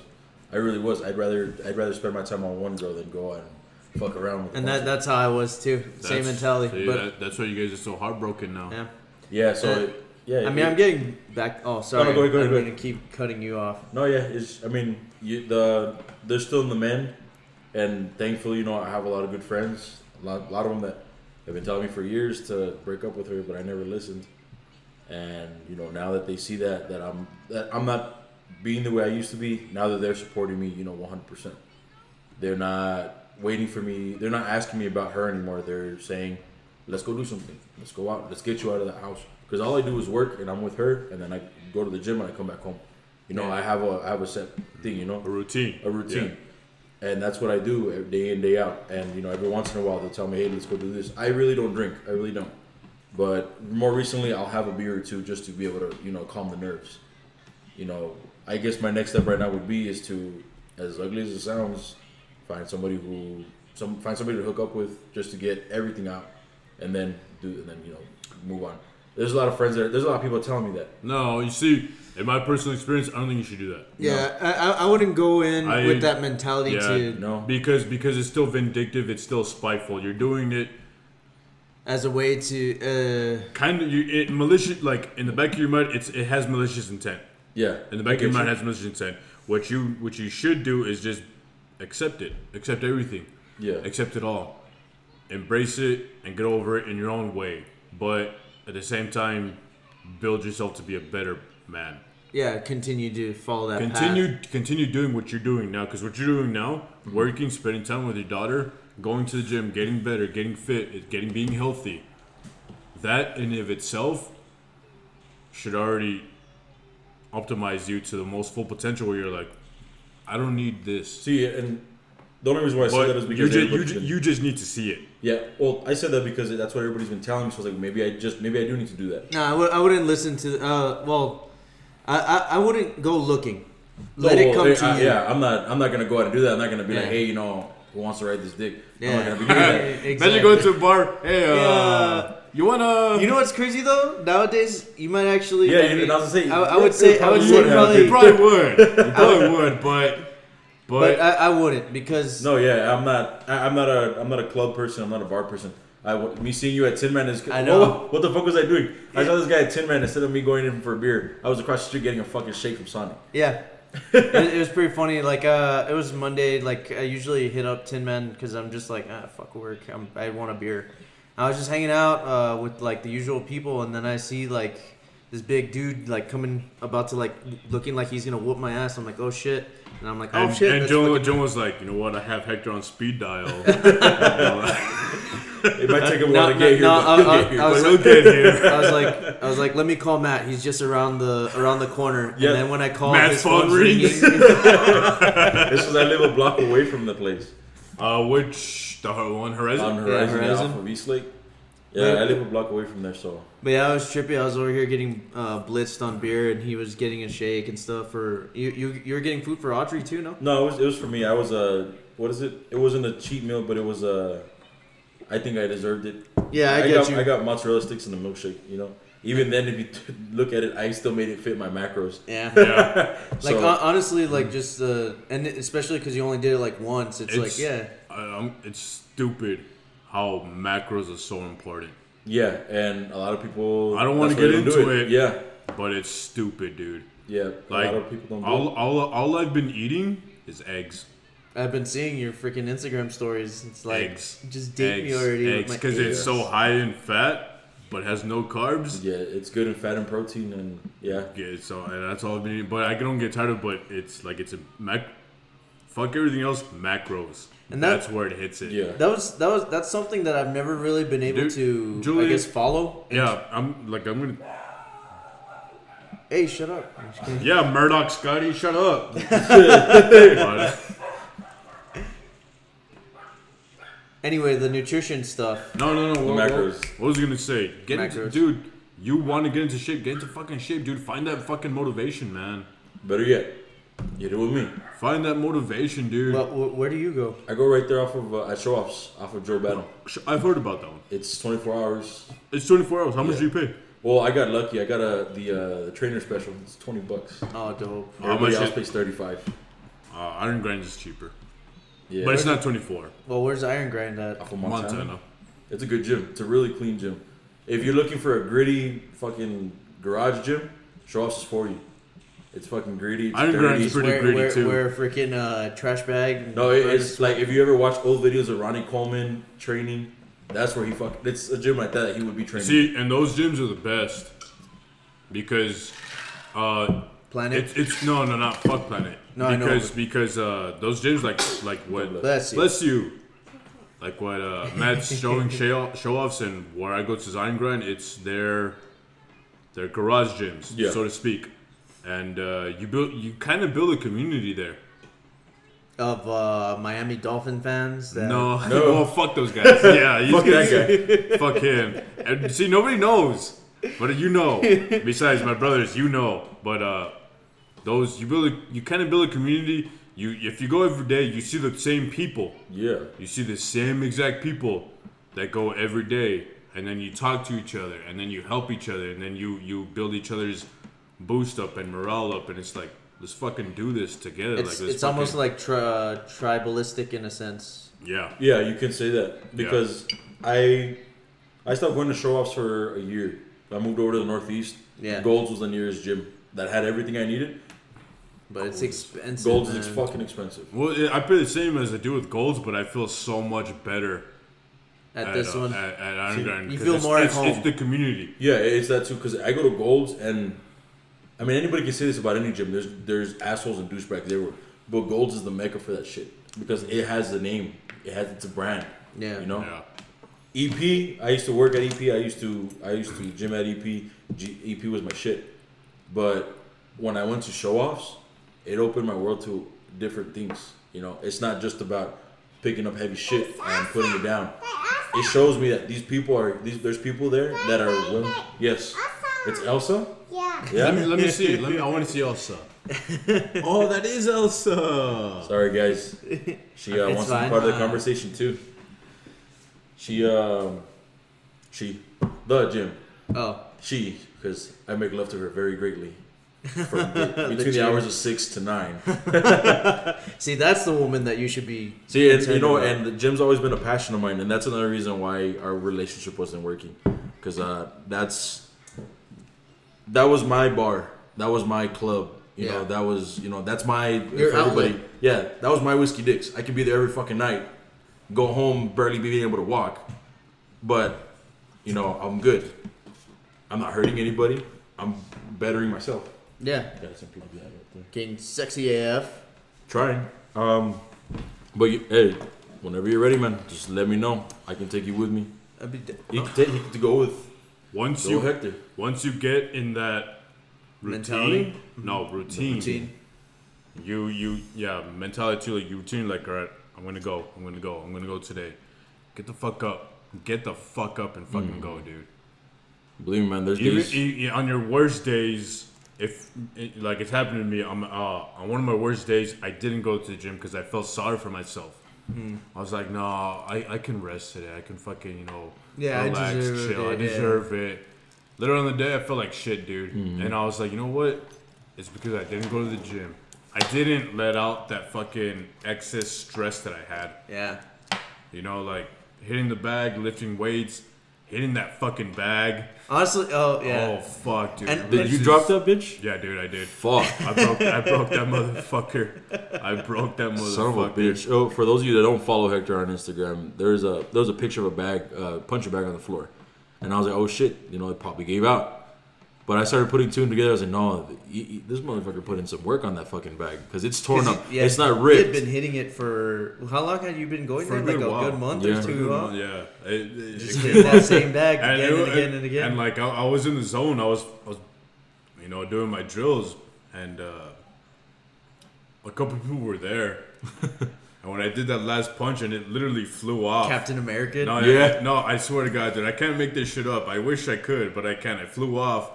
I really was. I'd rather I'd rather spend my time on one girl than go out and fuck around with. and that, that's how I was too. Same That's- mentality. see, but that- that's why you guys are so heartbroken now. yeah, yeah. So Uh, yeah. I mean, it- I'm getting back. Oh, sorry. no, go ahead, go ahead, I'm go going to keep cutting you off. No, yeah. It's. I mean, you, the they're still in the men, and thankfully, you know, I have a lot of good friends. A lot, a lot of them that have been telling me for years to break up with her, but I never listened. And you know, now that they see that that I'm that I'm not being the way I used to be, now that they're supporting me, you know, 100. percent They're not waiting for me. They're not asking me about her anymore. They're saying, "Let's go do something. Let's go out. Let's get you out of the house." Because all I do is work, and I'm with her, and then I go to the gym and I come back home. You know, Yeah. I have a I have a set thing. You know, A routine. a routine. And that's what I do day in, day out. And, you know, every once in a while they'll tell me, hey, let's go do this. I really don't drink. I really don't. But more recently, I'll have a beer or two just to be able to, you know, calm the nerves. You know, I guess my next step right now would be is to, as ugly as it sounds, find somebody who, some find somebody to hook up with just to get everything out, and then do, and then you know, move on. There's a lot of friends there. There's a lot of people telling me that. No, you see, in my personal experience, I don't think you should do that. Yeah, I, I- I wouldn't go in I- with that mentality Yeah, to No. Because because it's still vindictive, it's still spiteful. You're doing it as a way to. Uh, kind of you it malicious like in the back of your mind it's it has malicious intent. Yeah. In the back of your mind you. has malicious intent. What you what you should do is just accept it. Accept everything. Yeah. Accept it all. Embrace it and get over it in your own way. But at the same time, build yourself to be a better man. yeah, continue to follow that. Continue continue doing what you're doing now because what you're doing now, mm-hmm. working, spending time with your daughter, going to the gym, getting better, getting fit, getting being healthy. That in of itself should already optimize you to the most full potential where you're like, I don't need this. See, and the only reason why I say that is But is you because just, you, everybody's ju- you just need to see it. yeah. Well, I said that because that's what everybody's been telling me. So I was like, maybe I just maybe I do need to do that. No, I w- I wouldn't listen to. Uh, well, I, I I wouldn't go looking. Let No, it well, come eh, to I- you. Yeah, I'm not. I'm not gonna go out and do that. I'm not gonna be like, Yeah. hey, you know, who wants to ride this dick? I'm Yeah. not gonna be doing that. Exactly. Imagine going to a bar. Hey, uh, Yeah. You wanna? You know what's crazy though? Nowadays, you might actually. Yeah, I, you- mean, and I was gonna say, I, I would say. I would probably say would probably. you probably would. You probably would, but but, but I, I wouldn't because. No, yeah, I'm not. I, I'm not a. I'm not a club person. I'm not a bar person. I me seeing you at Tin Man is. I know. What, what the fuck was I doing? I saw this guy at Tin Man instead of me going in for a beer. I was across the street getting a fucking shake from Sonic. Yeah. it, it was pretty funny. Like, uh, it was Monday. Like, I usually hit up Tin Man because I'm just like, ah, fuck work. I'm, I want a beer. I was just hanging out uh, with like the usual people, and then I see like this big dude like coming about to like looking like he's gonna whoop my ass. I'm like, oh shit, and I'm like, oh and, shit. And that's Joe, Joe was like, you know what? I have Hector on speed dial. It might take a No, while to no, get here, no, but I- he'll I- get here. I was but he'll get here. I was like, I was like, let me call Matt. He's just around the around the corner. Yeah. And then when I call, Matt's his phone rings. this is I live a block away from the place Uh, which the one Horizon? on Horizon, yeah, Horizon. off of East Lake. Yeah, I live a block away from there, so but yeah, I was trippy. I was over here getting uh, blitzed on beer, and he was getting a shake and stuff. For you, you, you were getting food for Audrey too, no? no, it was it was for me. I was a what is it? It wasn't a cheat meal, but it was a. I think I deserved it. Yeah, I, get got you. I got mozzarella sticks and a milkshake. You know, even then, if you t- look at it, I still made it fit my macros. yeah. Yeah, Like So- hon- honestly, like just uh, and especially because you only did it like once. It's, like yeah, I, um, it's stupid how macros are so important, Yeah, and a lot of people. I don't wanna get into do it. Yeah, but it's stupid, dude. yeah. Like a lot of people don't do all, all, all I've been eating is eggs, I've been seeing your freaking Instagram stories. It's like eggs, just date me eggs, already. eggs, because it's so high in fat, but has no carbs. Yeah, it's good in fat and protein, and yeah, Yeah, so and that's all I've been eating. But I don't get tired of. But it's like it's a mac. Fuck everything else, macros, And that- that's where it hits it. yeah. That was that was that's something that I've never really been able Dude, to I guess follow. Yeah, I'm like I'm gonna. Hey, shut up. I'm just kidding. Yeah, Murdoch Scotty, shut up. Anyway, the nutrition stuff. no, no, no. What, macros. What, what was I gonna say? Get into, Macros. dude. You want to get into shape? Get into fucking shape, dude. Find that fucking motivation, man. Better yet, get it with me. Find that motivation, dude. Well, wh- where do you go? I go right there off of uh, at show offs off of Joe Battle. Sh- I've heard about that one. It's 24 hours. It's 24 hours. How much do you pay? Well, I got lucky. I got a the uh, the trainer special. It's 20 bucks. Oh, dope. How Everybody much else is- pays 35. Uh, Iron Grind is cheaper, Yeah, but it's not 24. Well, where's Iron Grind at? off of Montana. Montana. It's a good gym. It's a really clean gym. If you're looking for a gritty fucking garage gym, show offs is for you. It's fucking gritty. It's Iron dirty. Grind's pretty where, gritty, where, too. Where freaking uh, trash bag. No, it, it's like if you ever watch old videos of Ronnie Coleman training, that's where he fuck. It's a gym like that that he would be training. See, and those gyms are the best because uh, Planet. it's it's no no not fuck planet. No, I know, because because uh, those gyms like like what Bless you. bless you, like what uh, Matt's showing show show offs and where I go to Iron Grind, it's their their garage gyms, Yeah. so to speak, and uh, you build you kind of build a community there. of uh, Miami Dolphin fans. That, No, No. no, oh, fuck those guys. Yeah, he's Fuck gonna that say- Fuck him. And see, nobody knows, but you know. Besides my brothers, you know. But uh, those you build, a, you kind of build a community. You if you go every day, you see the same people. yeah, You see the same exact people that go every day, and then you talk to each other, and then you help each other, and then you you build each other's boost up and morale up, and it's like let's fucking do this together. It's, like let's it's almost like tri- tribalistic in a sense. yeah. yeah. You can say that because I I stopped going to show offs for a year. I moved over to the Northeast. Yeah. Golds was the nearest gym that had everything I needed. But it's expensive. Golds is man. ex- fucking expensive. Well, I feel the same as I do with golds, but I feel so much better At at, this uh, one. at, at Iron Grind. you 'cause feel it's, more at it's, home. It's the community. Yeah, it's that too. Because I go to Golds, and I mean anybody can say this about any gym. There's there's assholes and douchebags everywhere, but Golds is the mecca for that shit because it has the name. It has it's a brand. Yeah. You know. Yeah. EP. I used to work at EP. I used to I used to gym at EP. G, EP was my shit. But when I went to show offs, it opened my world to different things. You know, it's not just about picking up heavy shit and putting it down. It shows me that these people are these. There's people there that are willing. Yes, it's Elsa. Yeah. Yeah. Let me let me see. Let me. I want to see Elsa. oh, that is Elsa. Sorry, guys. She uh, It's wants to be part of the Uh, conversation too. She um, she the gym. Oh, She, because I make love to her very greatly. From the, between the, gym. hours of six to nine. see, that's the woman that you should be. See, and, you know, about. and the gym's always been a passion of mine, and that's another reason why our relationship wasn't working. Because uh, that's that was my bar, that was my club. You know, that was you know that's my Your everybody. outlet. Yeah, that was my whiskey dicks. I could be there every fucking night, go home barely being able to walk, but you know I'm good. I'm not hurting anybody. I'm bettering myself. Yeah, Got some people do that right there. getting sexy AF. Trying. Um, but you, hey, whenever you're ready, man, just let me know. I can take you with me. I'd be d- You can take you can go with Once go you Hector. once you get in that routine, Mentality? no routine, routine. You you yeah mentality like you routine like all right I'm gonna go I'm gonna go I'm gonna go today. Get the fuck up. Get the fuck up and fucking go, dude. Believe me, man. There's Even days. e- on your worst days, if it, like it's happened to me, on my, uh, on one of my worst days, I didn't go to the gym because I felt sorry for myself. Hmm. I was like, no, I, I can rest today. I can fucking you know Yeah, I relax, deserve chill. I it, yeah. deserve it. Later on the day, I felt like shit, dude. And I was like, you know what? It's because I didn't go to the gym. I didn't let out that fucking excess stress that I had. Yeah. You know, like hitting the bag, lifting weights, hitting that fucking bag. Honestly, oh yeah. Oh fuck, dude. And- Did you is- drop that bitch? Yeah, dude, I did. Fuck. I broke, I broke that motherfucker. I broke that motherfucker. Son of a bitch. Oh, for those of you that don't follow Hector on Instagram, there's a there was a picture of a bag, uh, puncher bag on the floor, and I was like, oh shit, you know, it probably gave out. But I started putting two and together. I was like, no, y- y- this motherfucker put in some work on that fucking bag because it's torn 'Cause up. you- yeah, it's not You ripped. had been hitting it for how long had you been going For a there? Like good a while. good month Yeah. or two? Huh? Yeah, it, it, Just it that same bag And again it- and again and again. And like I, I was in the zone. I was, I was, you know, doing my drills, and uh, a couple people were there. and when I did that last punch, and it literally flew off. Captain America. No, Yeah. yeah. no, I swear to God, dude, I can't make this shit up. I wish I could, but I can't. It flew off,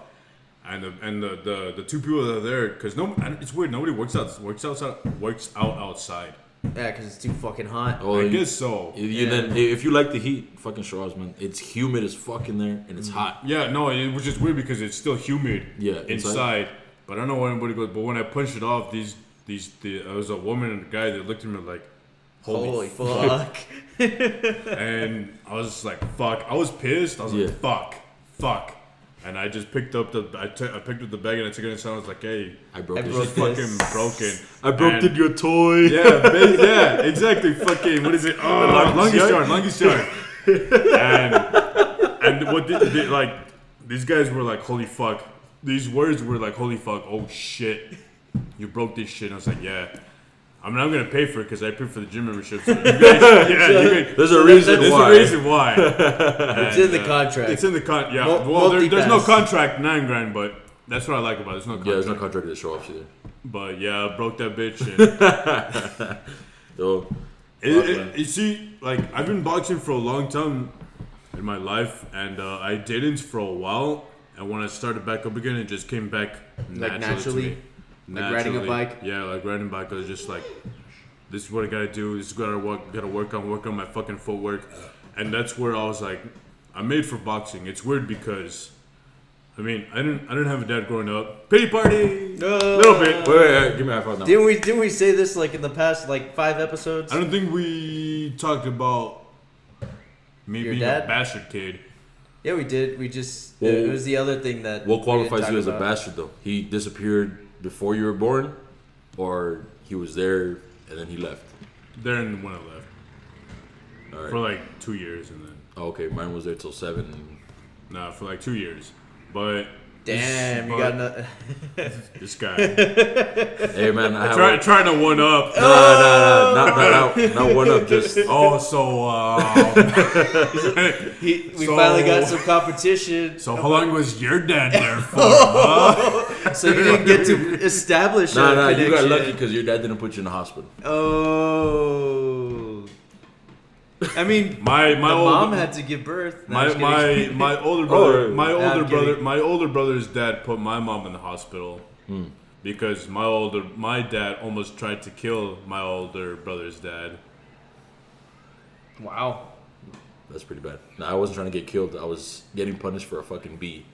and the and the the, the two people that are there, because no, and it's weird. Nobody works out works outside works out outside. Yeah, because it's too fucking hot. Oh, I you- guess so. If you, Yeah. then, if you like the heat, fucking show us, man. It's humid as fuck in there, and it's mm. hot. Yeah, no, it was just weird because it's still humid. Yeah, inside. inside. But I don't know why anybody goes. But when I punched it off, these these the, there was a woman and a guy that looked at me like, holy, Holy fuck. and I was just like, fuck. I was pissed. I was Yeah. like, fuck, fuck. And I just picked up the I picked up the bag and I took it inside. I was like, hey, I broke I this. broke shit. fucking broken. I broke And- your toy. Yeah, ba- yeah, exactly. Fucking what is it? Oh, longest longest yard, longest yard. and and what did, did like these guys were like, holy fuck. These words were like, holy fuck. Oh shit, you broke this shit. And I was like, yeah. I mean, I'm gonna pay for it because I paid for the gym membership. So you guys, yeah, you guys, There's a reason there's why. There's a reason why. It's in the And, uh, contract. It's in the con. Yeah. Mul- well, there, there's no contract nine grand, but that's what I like about it. There's no contract. Yeah, there's no contract to show off either. But yeah, I broke that bitch. And So, It, it- you see, like I've been boxing for a long time in my life, and uh, I didn't for a while. And when I started back up again, it just came back naturally. naturally? To me. Like riding a bike? Yeah, like riding a bike. I was just like, this is what I gotta do. This is what I work, gotta work on, work on my fucking footwork, and that's where I was like, I'm made for boxing. It's weird because, I mean, I didn't, I didn't have a dad growing up. Pity party, No. little bit. wait, wait, wait, give me a high five now. Didn't we didn't we say this like in the past like five episodes? I don't think we talked about me Your being dad? a bastard kid. Yeah, we did. We just Well, it was the other thing that What we qualifies didn't you talk as a bastard, though? He disappeared before you were born, or he was there and then he left. Then when I left All for like two years, and then Oh, okay, mine was there till seven. And nah, for like two years. But Damn, you got no- this guy hey, man, I have. try, a- trying to one up. no, no, no, not, not, not, not one up. Just Oh, so uh, he, we So- finally got some competition. so how long was your dad there for? huh? So you didn't get to establish no, a no. You got lucky because your dad didn't put you in the hospital. Oh. I mean, My my the old, mom had to give birth. No, my my my older brother Oh, my older I'm brother kidding. my older brother's dad put my mom in the hospital Hmm. because my older my dad almost tried to kill my older brother's dad. wow. That's pretty bad. No, I wasn't trying to get killed. I was getting punished for a fucking B.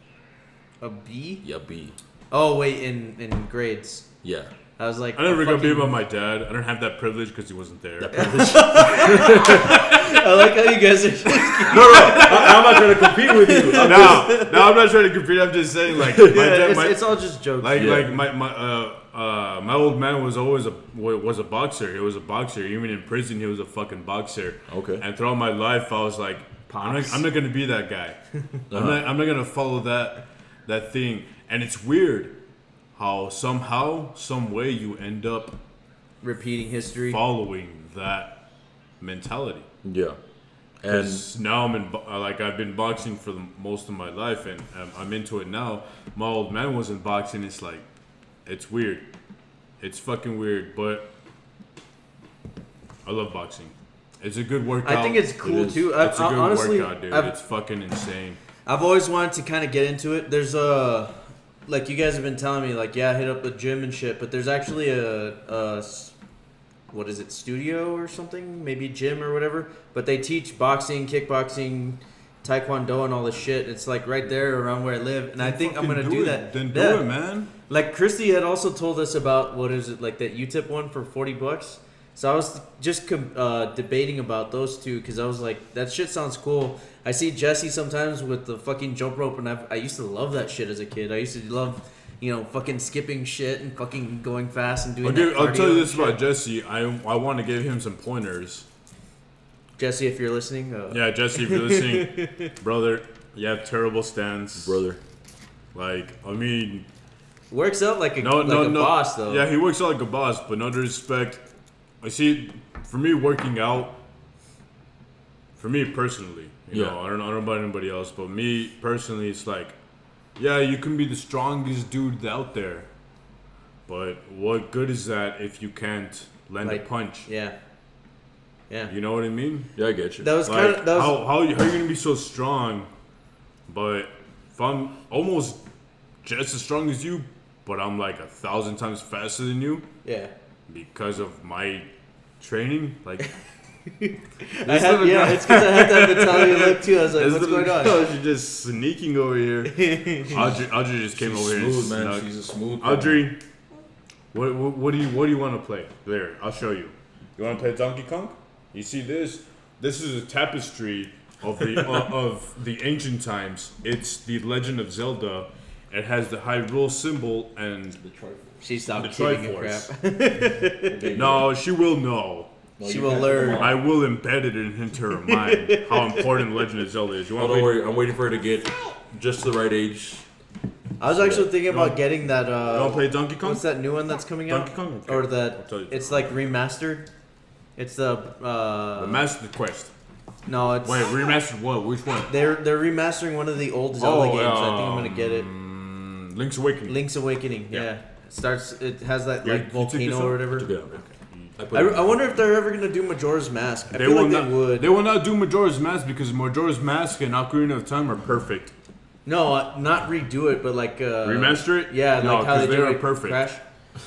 A B? Yeah, B. Oh wait, in in grades. Yeah. I was like, I never a got beat fucking- by my dad. I don't have that privilege because he wasn't there. That privilege. I like how you guys are. No, no, I'm not trying to compete with you. I'm no, no, I'm not trying to compete. I'm just saying, like, my yeah, dad, it's, my, it's all just jokes. like, Yeah. like my my uh, uh, my old man was always a was a boxer. He was a boxer. Even in prison, he was a fucking boxer. Okay. And throughout my life, I was like, I'm not, I'm not gonna be that guy. I'm not I'm not gonna follow that that thing. and it's weird how somehow, some way, you end up Repeating history. following that mentality. Yeah. And And now I'm in, uh, like I've been boxing for the most of my life, and um, I'm into it now. My old man was in boxing. It's like, it's weird. It's fucking weird, but I love boxing. It's a good workout. I think it's cool is. too. I, It's a I- good honestly, workout, dude. I've, it's fucking insane. I've always wanted to kind of get into it. There's a, like you guys have been telling me, like yeah, hit up the gym and shit. But there's actually a, a what is it, studio or something? Maybe gym or whatever. But they teach boxing, kickboxing, taekwondo, and all this shit. It's like right there around where I live, and I think I'm gonna do, it. that. Then do Yeah. it, man. Like Christy had also told us about what is it like that UTEP one for forty bucks. So I was just uh, debating about those two because I was like, that shit sounds cool. I see Jesse sometimes with the fucking jump rope, and I've, I used to love that shit as a kid. I used to love, you know, fucking skipping shit and fucking going fast and doing. I'll, that I'll tell you this shit. about Jesse. I I want to give him some pointers. Jesse, if you're listening. Uh, Yeah, Jesse, if you're listening, brother, you have terrible stance, brother, Like, I mean, Works out like a no, like no, a no. boss though. Yeah, he works out like a boss, but no disrespect. I see. For me, working out. For me personally, you Yeah. know, I don't, I don't know about anybody else, but me personally, it's like, yeah, you can be the strongest dude out there, but what good is that if you can't land Like- a punch? yeah, yeah. You know what I mean? yeah, I get you. That was Like, kind of that was how, how, you- how you gonna be so strong, but if I'm almost just as strong as you, but I'm like a thousand times faster than you yeah. Because of my training, like I had, yeah, it's because I had that mentality look too. I was like, this what's going on? girl, She's just sneaking over here. Audrey, Audrey just came She's over here. smooth, and man. snuck. She's a smooth. Audrey, what, what what do you what do you want to play? There, I'll show you. You want to play Donkey Kong? You see this? This is a tapestry of the uh, of the ancient times. It's the Legend of Zelda. It has the Hyrule symbol, and The Triforce. She stopped The giving a Triforce. crap. no, she will know. No, She you will can't- learn. I will embed it into her mind how important Legend of Zelda is. You Oh, want to don't play? worry. I'm waiting for her to get just the right age. I was actually thinking You want- about getting that. You want Uh, to play Donkey Kong? what's that new one that's coming Donkey out? Kong? Okay. Or I'll that tell you. it's like remastered. It's the uh, The Master Quest. no, it's Wait, remastered what? Which one? they're they're remastering one of the old Zelda Oh, games. I think I'm gonna um, get it. Link's Awakening. Link's Awakening. Yeah. Yeah. It starts. It has that Yeah, like you took this volcano or whatever. Yeah. I, put I, it- I wonder if they're ever gonna do Majora's Mask. I They feel will like not. they would. They will not do Majora's Mask because Majora's Mask and Ocarina of Time are perfect. no, uh, not redo it, but like uh, Remaster it? Yeah, No, like how 'cause they they do are it. perfect. Crash.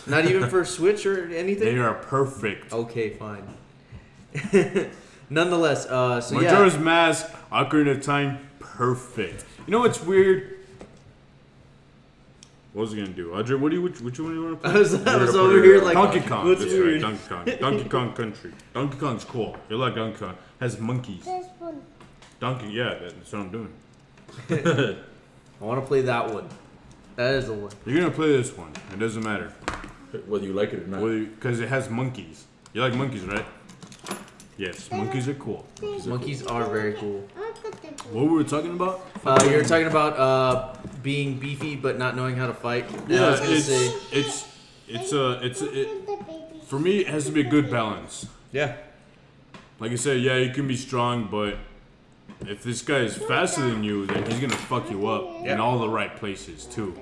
Not even for Switch or anything. They are perfect. Okay, fine. Nonetheless, uh, so Majora's Mask, Ocarina of Time, perfect. You know what's weird? What was he gonna do? Audrey, what do you which, which one do you want to I play? was, I We're was over here like, Donkey Kong. what's That's weird? right, Donkey Kong. Donkey Kong Country. Donkey Kong's cool. You like Donkey Kong? Has monkeys. This one. Donkey, yeah, that's what I'm doing. I want to play that one. That is the one. You're gonna play this one. It doesn't matter. whether you like it or not. Because it has monkeys. You like monkeys, right? Yes, monkeys are cool. Monkeys are very cool. I got the What were we talking about? Uh, you were talking about uh, being beefy but not knowing how to fight. And I Yeah, was gonna it's say, it's it's a it's a, it, the for me. It has to be a good balance. yeah, Like I said, yeah, you can be strong, but if this guy is faster than you, then he's gonna fuck you up Yeah. in all the right places too.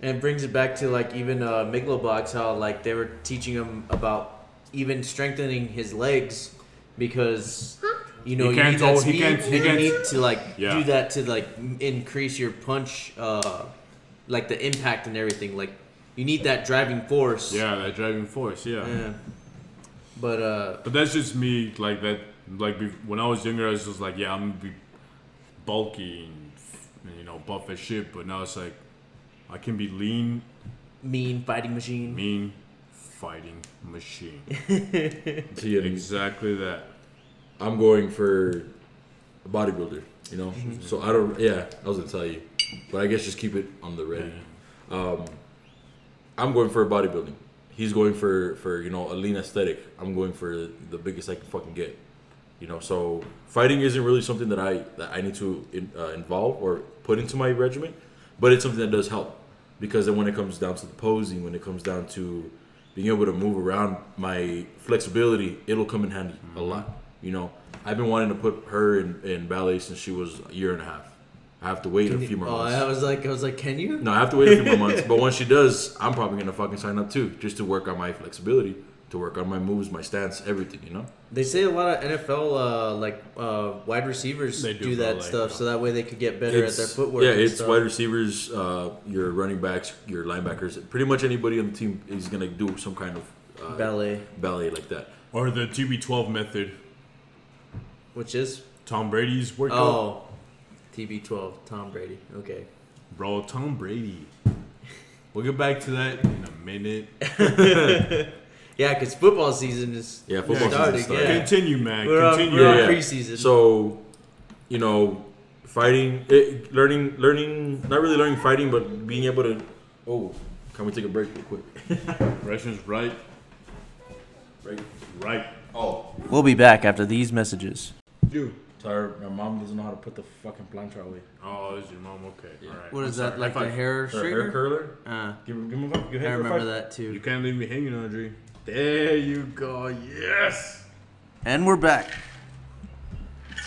and it brings it back to like even uh, Megalobox, how like they were teaching him about even strengthening his legs because you know He you can't need that al- he can't- he you can't- need to like Yeah. do that to like increase your punch, uh, like the impact and everything. Like you need that driving force. Yeah, that driving force. Yeah. Yeah. But uh, But that's just me. Like that. Like be- when I was younger, I was just like, yeah, I'm gonna be bulky and and, you know buff as shit. But now it's like I can be lean, mean fighting machine. mean, fighting machine. Exactly that. I'm going for a bodybuilder. You know, Mm-hmm. so I don't. Yeah, I was gonna tell you, but I guess just keep it on the ready. Um, I'm going for a bodybuilding. He's going for for you know a lean aesthetic. I'm going for the biggest I can fucking get. You know, so fighting isn't really something that I that I need to in, uh, involve or put into my regimen, but it's something that does help. because then when it comes down to the posing, when it comes down to being able to move around, my flexibility, it'll come in handy a lot. You know, I've been wanting to put her in, in ballet since she was a year and a half. I have to wait a few more oh, months. I was like, I was like, can you? No, I have to wait a few more months. But once she does, I'm probably gonna fucking sign up too, just to work on my flexibility, to work on my moves, my stance, everything. You know. They say a lot of NFL uh, like uh, wide receivers They do, do that ballet. stuff, so that way they could get better at their footwork. Yeah, and it's stuff. wide receivers, uh, your running backs, your linebackers. Pretty much anybody on the team is gonna do some kind of uh, ballet, ballet like that. Or the TB12 method. Which is Tom Brady's workout. oh, TB12, Tom Brady. Okay. Bro, Tom Brady. We'll get back to that in a minute. Yeah, because football season is Yeah, football starting. season's starting. Yeah, Continue, man. we're on, we're Yeah, yeah. preseason. So, you know, fighting, it, learning, learning, not really learning fighting, but being able to. Oh, can we take a break real quick? Russian's right. Right. Right. Oh, we'll be back after these messages. Dude. sorry, my mom doesn't know how to put the fucking plancha away. Oh, is your mom okay? Yeah. All right. What I'm is that sorry. like High the hair Her hair straightener? curler. Uh, Give, her- give him a five. Give I her a remember five. that too. You can't leave me hanging, Audrey. There you go. Yes. And we're back.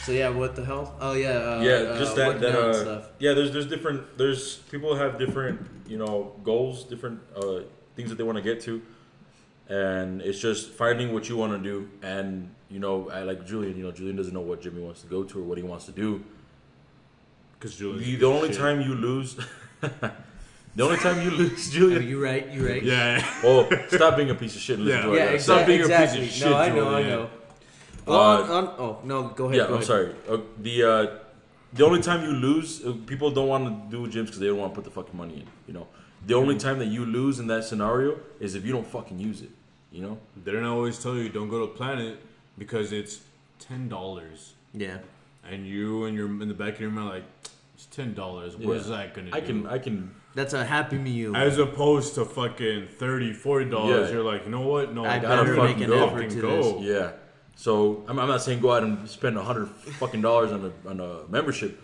So yeah, what the hell? Oh yeah. Uh, yeah, uh, just that working that out and uh, stuff. yeah. There's there's different there's people have different you know goals, different uh, things that they want to get to, and it's just finding what you want to do. And you know, I like Julian. You know, Julian doesn't know what gym he wants to go to or what he wants to do. Because julian The, the only shit. time you lose, the only time you lose, Oh, Julian. you right. You right. Yeah. Oh, stop being a piece of shit and listen Yeah. to what I Yeah, gotta Stop exactly. a piece of exactly. shit, No, I know. I know. Well, Uh, on, on, oh no, go ahead. Yeah, go I'm ahead. sorry. Uh, the uh, the only time you lose, uh, people don't want to do gyms because they don't want to put the fucking money in. You know, the only time that you lose in that scenario is if you don't fucking use it. You know, They don't always tell you don't go to Planet because it's ten dollars, Yeah. and you and your in the back of your mind like it's ten dollars. What's Yeah. that gonna I do? can I can That's a happy meal. As opposed to fucking 30 40 dollars, Yeah. you're like, you know what? No, I gotta better fucking make go. effort to go. this. yeah. So I'm, I'm not saying go out and spend a hundred fucking dollars on a on a membership.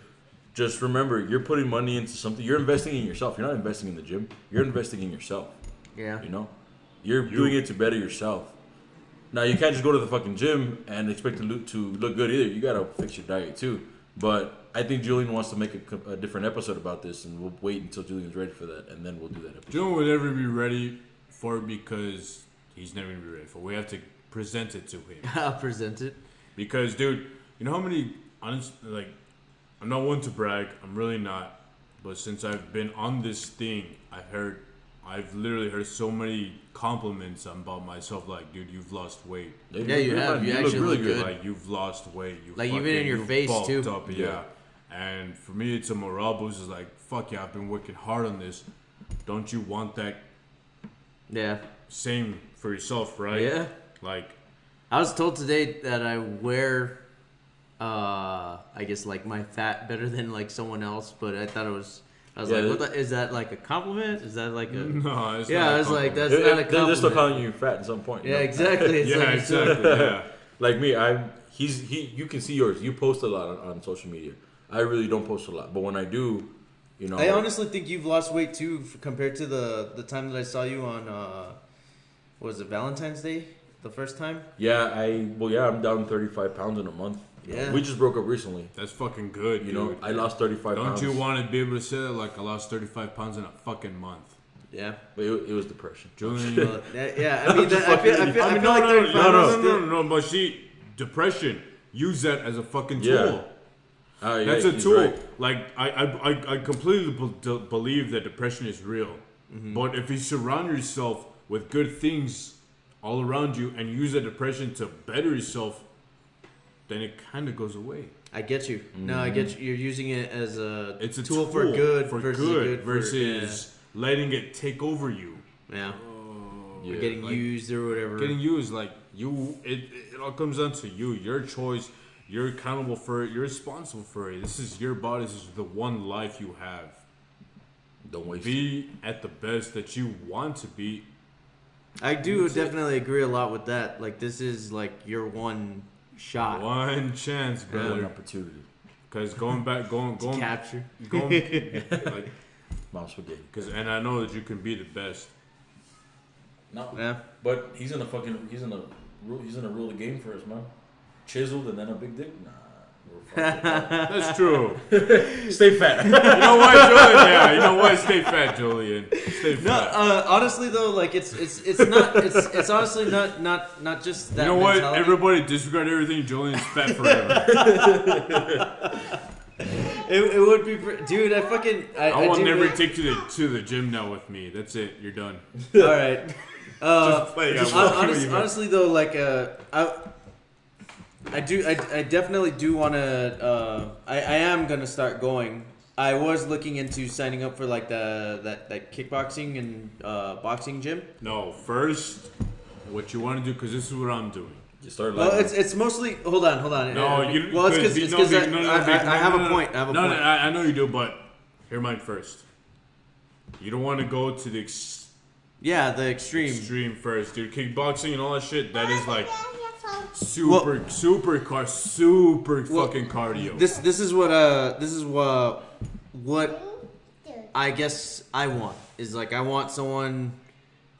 Just remember, you're putting money into something. You're investing in yourself. You're not investing in the gym. You're investing in yourself. Yeah. You know, you're doing it to better yourself. Now you can't just go to the fucking gym and expect to look, to look good either. You gotta fix your diet too. But I think Julian wants to make a, a different episode about this, and we'll wait until Julian's ready for that, and then we'll do that episode. Julian will never be ready for it because he's never gonna be ready for it. We have to present it to him. I'll present it. Because, dude, you know how many honest like I'm not one to brag. I'm really not. But since I've been on this thing, I've heard, I've literally heard so many compliments about myself. Like, dude, you've lost weight. Hey, Yeah, look you good, have. man. You look actually really look good. good. Like, you've lost weight. You Like, even fucking- in your you've face, too. Up, yeah. Yeah. And for me, it's a morale boost. It's like, fuck yeah, I've been working hard on this. Don't you want that Yeah. same for yourself, right? Yeah. Like, I was told today that I wear, uh, I guess like my fat better than like someone else, but I thought it was. I was Yeah, like, what the, is that like a compliment? Is that like a? no, it's Yeah, not a I was like, that's They're, not a compliment. they're still calling you fat at some point. Yeah, know? exactly. It's Yeah, like, exactly. Yeah. Like me, I'm. He's he. You can see yours. You post a lot on, on social media. I really don't post a lot, but when I do, you know, I honestly think you've lost weight too compared to the the time that I saw you on. Uh, what was it Valentine's Day? The first time. yeah, I well, yeah, I'm down 35 pounds in a month. You know, Yeah. we just broke up recently. That's fucking good, You know. I lost 35 Don't pounds. you want to be able to say that like I lost 35 pounds in a fucking month? Yeah. But it, it was depression. Julian, Well, yeah, yeah, I mean, that, I feel, I feel, I I feel no, like no, 35 no, no, no, no, no, but see, depression, use that as a fucking tool. Yeah. Ah, yeah, That's a tool. right. Like I, I, I, I completely be- believe that depression is real. Mm-hmm. But if you surround yourself with good things all around you and use that depression to better yourself, then it kind of goes away. I get you. No, I get mm-hmm. you. You're using it as a It's a tool, tool, for good for versus good, good for- versus letting it take over you. yeah, oh, yeah. Yeah. Getting like- used or whatever. Getting used, like you, it, it all comes down to you, your choice. You're accountable for it. You're responsible for it. This is your body. This is the one life you have. Don't waste it. Be at the best that you want to be. I do definitely agree a lot with that. Like this is like your one shot One chance, One brother. opportunity. Because going back, going, to going, capture. going, like, Mom spaghetti. Cause and I know that you can be the best. No, Yeah. but he's gonna fucking he's gonna rule he's gonna rule the game for us, man. Chiseled and then a big dick. Nah, we're fucked. That's true. Stay fat. You know what, Julian? Yeah, you know what? Stay fat, Julian. Stay No, fat. uh, honestly though, like it's it's it's not it's it's honestly not not not just that. you know what? Everybody disregard everything. Julian's fat forever. It, it would be, dude. I fucking. I, I will never really- take you to the, to the gym now with me. That's it. You're done. All right. Uh, Just playing. hon- honest- with you, man. honestly though, like uh, I, I do, I, I definitely do want to. Uh, I, I am gonna start going. I was looking into signing up for like the that that kickboxing and uh, boxing gym. No, first, what you want to do, because this is what I'm doing. You start Well, like it's it's mostly. Hold on, hold on. No, Uh, you. Well, it's because be- it's no, 'cause be- I, no, no, I, I, I have no, a point. I have a no, point. No, I, I know you do, but hear mine first. You don't want to go to the ex- yeah, the extreme. extreme first, dude. Kickboxing and all that shit. That is like super, super car, super Well, fucking cardio. This this is what uh this is what what I guess I want is like I want someone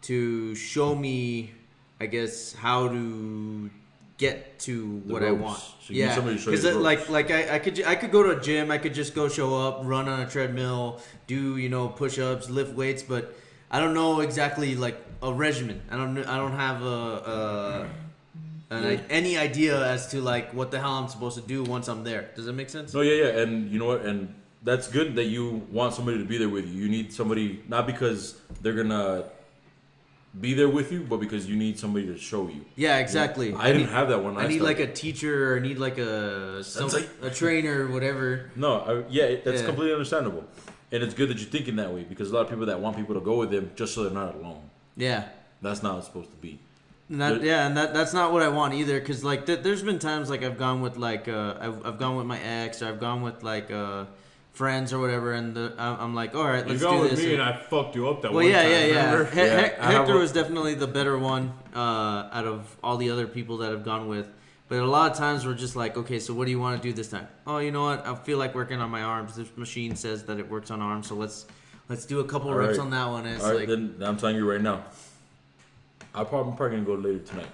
to show me I guess how to get to The what I want. So yeah, somebody to show you because like like I, I could I could go to a gym. I could just go show up, run on a treadmill, do you know push ups, lift weights, but I don't know exactly like a regimen. I don't I don't have a. a an, Yeah. any idea as to like what the hell I'm supposed to do once I'm there. Does that make sense? No, yeah, yeah, and you know what? And that's good that you want somebody to be there with you. You need somebody not because they're gonna be there with you, but because you need somebody to show you. Yeah, exactly. I, didn't need, have that one. I, I need started. like a teacher or I need like a some, Sensei. a trainer or whatever. No, I, yeah, that's Yeah. completely understandable, and it's good that you're thinking that way because a lot of people that want people to go with them just so they're not alone. Yeah. That's not how it's supposed to be. And that, There- yeah, and that, that's not what I want either. Cause like th- there's been times like I've gone with like uh, I've, I've gone with my ex or I've gone with like uh, friends or whatever, and the, I'm I'm like, all right, let's go do with this. me and I fucked you up that well, one yeah, time. yeah, yeah. He- Yeah, He- Hector was definitely the better one uh, out of all the other people that I've gone with. But a lot of times we're just like, okay, so what do you want to do this time? Oh, you know what? I feel like working on my arms. This machine says that it works on arms, so let's let's do a couple All reps right. on that one. And it's All right, like, then I'm telling you right now. I probably, I'm probably gonna go later tonight.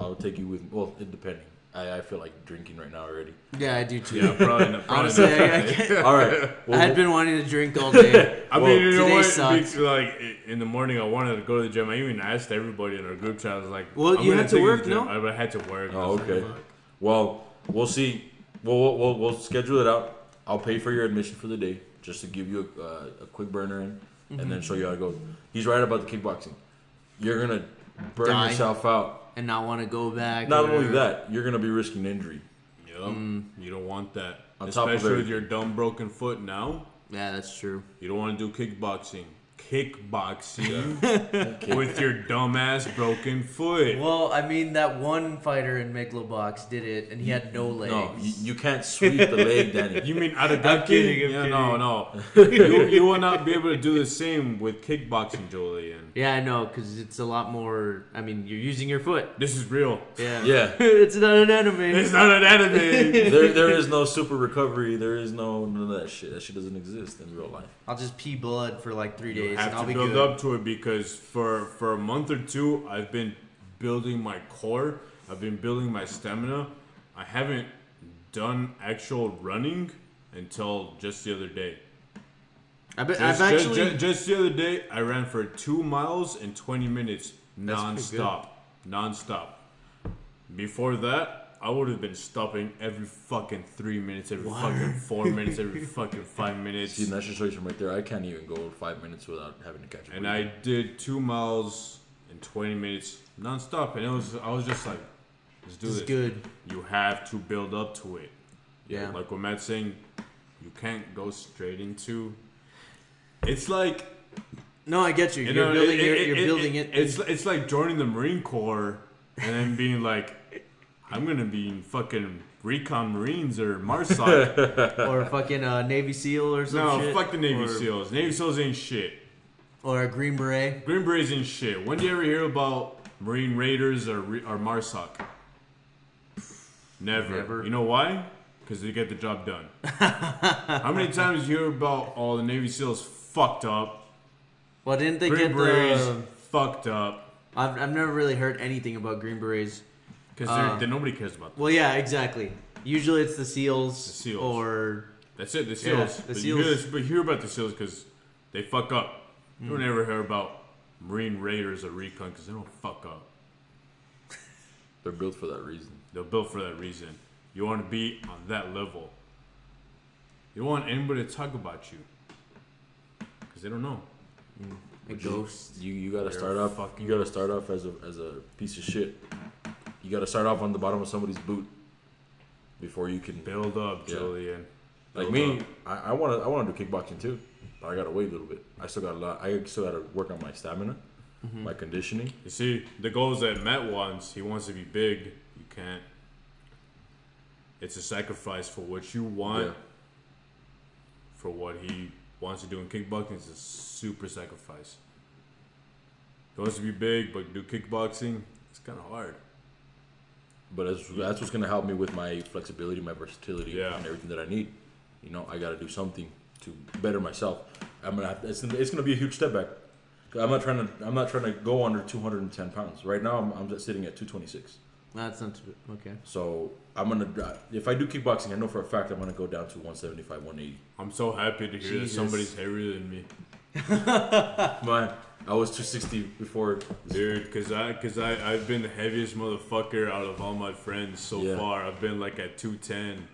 I'll take you with. me. Well, it depending. I, I feel like drinking right now already. yeah, I do too. Yeah, probably not. Probably Honestly, not. I, I, can't, All right. I Well, had been wanting to drink all day. I Well, mean, you know today what? sucked. Because, like i- in the morning, I wanted to go to the gym. I even asked everybody in our group chat. I was like, Well, I'm you gonna had to take work, the gym. no? I, I had to work. I Oh, was like, okay. Well, we'll see. We'll, we'll, we'll, we'll schedule it out. I'll pay for your admission for the day just to give you a, uh, a quick burner in and then show you how it goes. He's right about the kickboxing. You're going to burn Die. yourself out. and not want to go back. Not or- only that, you're going to be risking injury. Yup. Mm. You don't want that. On top of Especially with everything. your dumb broken foot now. Yeah, that's true. You don't want to do kickboxing. Kickboxing with your dumbass broken foot. Well, I mean, that one fighter in Megalobox did it, and he had no legs. No, you, you can't sweep the leg, Danny. You mean out of I'm kidding, I'm yeah, no, no. you, you will not be able to do the same with kickboxing, Julian. Yeah, I know, because it's a lot more. I mean, you're using your foot. This is real. Yeah. Yeah. it's not an anime. It's not an anime. there, there is no super recovery. There is no none of that shit. That shit doesn't exist in real life. I'll just pee blood for like three days, And have I'll to be build good. up to it because for for a month or two, I've been building my core. I've been building my stamina. I haven't done actual running until just the other day. I've, been, Just, I've actually. just, just the other day, I ran for two miles and 20 minutes That's pretty good. nonstop. Nonstop. Before that, I would have been stopping every fucking three minutes, every fucking four minutes, every fucking five minutes. See, in that situation right there, I can't even go five minutes without having to catch a And. I did two miles in 20 minutes nonstop. And it was, I was just like, let's do this this. is good. You have to build up to it. Yeah. Like what Matt's saying, you can't go straight into. It's like No, I get you. You You're know, building. it- your, it- you're it- building it. It's it's like joining the Marine Corps and then being like, I'm gonna be in fucking recon Marines or MARSOC. or fucking uh, Navy SEAL or some shit. no, shit. fuck the Navy or, SEAls. Navy SEAls ain't shit. Or a Green Beret. Green Berets ain't shit. When do you ever hear about Marine Raiders or or MARSOC? Never. Never. You know why? Because they get the job done. How many times you hear about all the Navy SEAls fucked up. Well, didn't they Green get Berets the? fucked up I've, I've never really heard anything about Green Berets. Because Uh, nobody cares about them. Well, yeah, exactly. Usually it's the seals, The SEALs. or That's it. The Yeah, seals. the but, You SEALs. hear this, but you hear about the seals because they fuck up. You Hmm. don't ever hear about Marine Raiders or Recon because they don't fuck up. They're built for that reason. They're built for that reason. You want to be on that level. You don't want anybody to talk about you because they don't know. a ghost. You you gotta They're start off. You gotta start off as a as a piece of shit. You gotta start off on the bottom of somebody's boot before you can. Build up, Yeah. Julian. Like Build me, up. I, I wanna I wanna do kickboxing too, but I gotta wait a little bit. I still got a lot. I still gotta work on my stamina, Mm-hmm. my conditioning. You see, the goals that Matt wants, he wants to be big. You can't. It's a sacrifice for what you want, Yeah. for what he wants to do in kickboxing. It's a super sacrifice. He wants to be big, but do kickboxing, it's kind of hard. But that's, that's what's gonna help me with my flexibility, my versatility, Yeah. and everything that I need. You know, I gotta do something to better myself. I'm gonna have it's, it's gonna be a huge step back. I'm not trying to I'm not trying to go under 210 pounds. Right now, I'm, I'm just sitting at 226. That's not too, okay. So I'm gonna if I do kickboxing, I know for a fact I'm gonna go down to 175, 180. I'm so happy to hear that somebody's heavier than me, Man, I was 260 before. dude. Cause I, cause I, I've been the heaviest motherfucker out of all my friends so Yeah. far. I've been like at 210,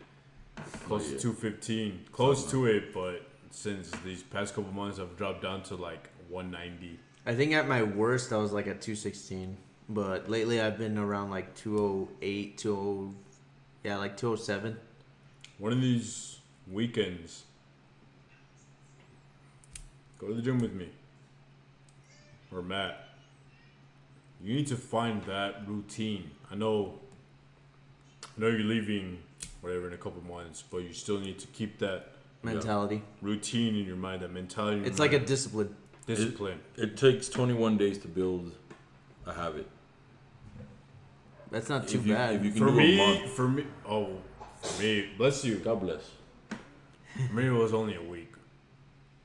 close yeah. to 215, close to it. But since these past couple months, I've dropped down to like 190. I think at my worst I was like at 216, but lately I've been around like 208, 20, yeah, like 207. One of these weekends, go to the gym with me or Matt. You need to find that routine. I know, I know you're leaving whatever in a couple months, but you still need to keep that Mentality. routine in your mind, that mentality. in your It's like a discipline. discipline. It takes 21 days to build a habit. That's not too If you- bad. if you can for do a me, month. for me, oh, for me, bless you. God bless. For me, it was only a week.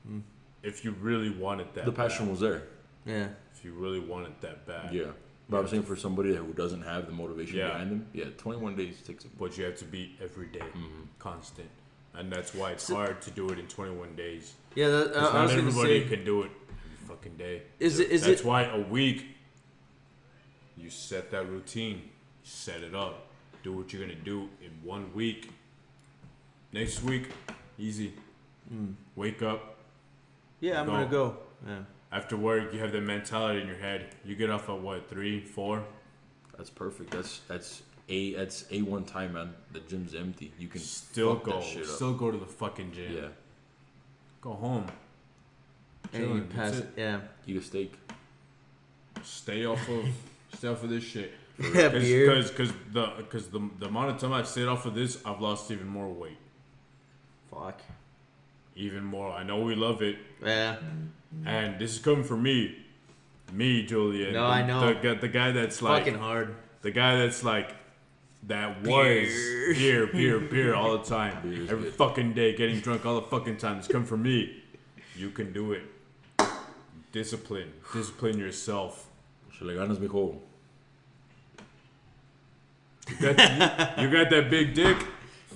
Hmm. If you really wanted that, The passion bad. was there. Yeah. If you really wanted that bad, Yeah. But I'm saying for somebody who doesn't have the motivation Yeah. behind them, yeah, 21 days takes a but you have to be every day, Mm-hmm. constant, and that's why it's hard to do it in 21 days. Yeah, that, 'Cause I, I not was gonna everybody say. can do it every fucking day. Is it? Is it that's it? why a week. You set that routine, set it up, do what you're gonna do in one week. Next week, easy. Hmm. Wake up Yeah, I'm Go. gonna go. Yeah. After work. You have the mentality in your head. You get off at what three, four. That's perfect. That's that's a that's a one time, man. The gym's empty. You can Still go. that shit up. Still go to the fucking gym. yeah. Go home. And you Chilling, pass it. Yeah. Eat a steak. Stay off of. stay off of this shit. Yeah. Because because the because the the amount of time I've stayed off of this, I've lost even more weight. Fuck. Even more. I know we love it, Yeah. and this is coming from me, me Julian. No, the, I know. the, guy- the guy that's like Fucking hard. the guy that's like that was Beer. beer, beer, beer all the time, Beer is every good. fucking day, getting drunk all the fucking time. It's coming from me. You can do it. Discipline, discipline yourself. Se le ganas, mijo. You got, you got that big dick.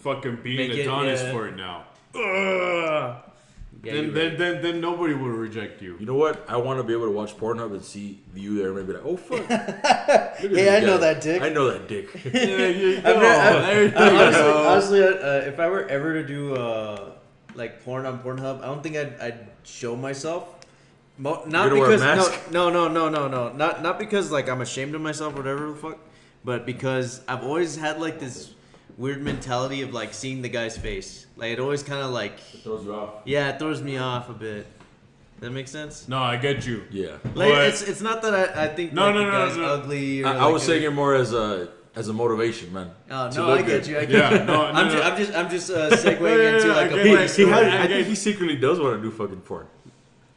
Fucking being Make it, Adonis yeah. for it now. Yeah, then, then, right. then, then nobody will reject you. You know what? I want to be able to watch Pornhub and see you there and be like, oh fuck. Look Hey, this I know that dick. I know that dick. There you go. never- I've- There you honestly, honestly uh, if I were ever to do uh, like porn on Pornhub, I don't think I'd, I'd show myself. Mo- not gonna wear a because mask? no, no, no, no, no, no, not not because like I'm ashamed of myself, or whatever the fuck, but because I've always had like this weird mentality of like seeing the guy's face. Like it always kind of like Throws you off. yeah, it throws me off a bit. That makes sense. No, I get you. Yeah. Like But- it's it's not that I, I think No, like, no, the no, guy's no. ugly. Or, I, I like, was saying it more as a as a motivation, man. Oh to no, look I get good. you. I get Yeah, you. no, no, I'm, no. Just, I'm just I'm just uh, segueing Yeah, yeah, into yeah, like I a get He, it. funny He he had, I I think he secretly does want to do fucking porn.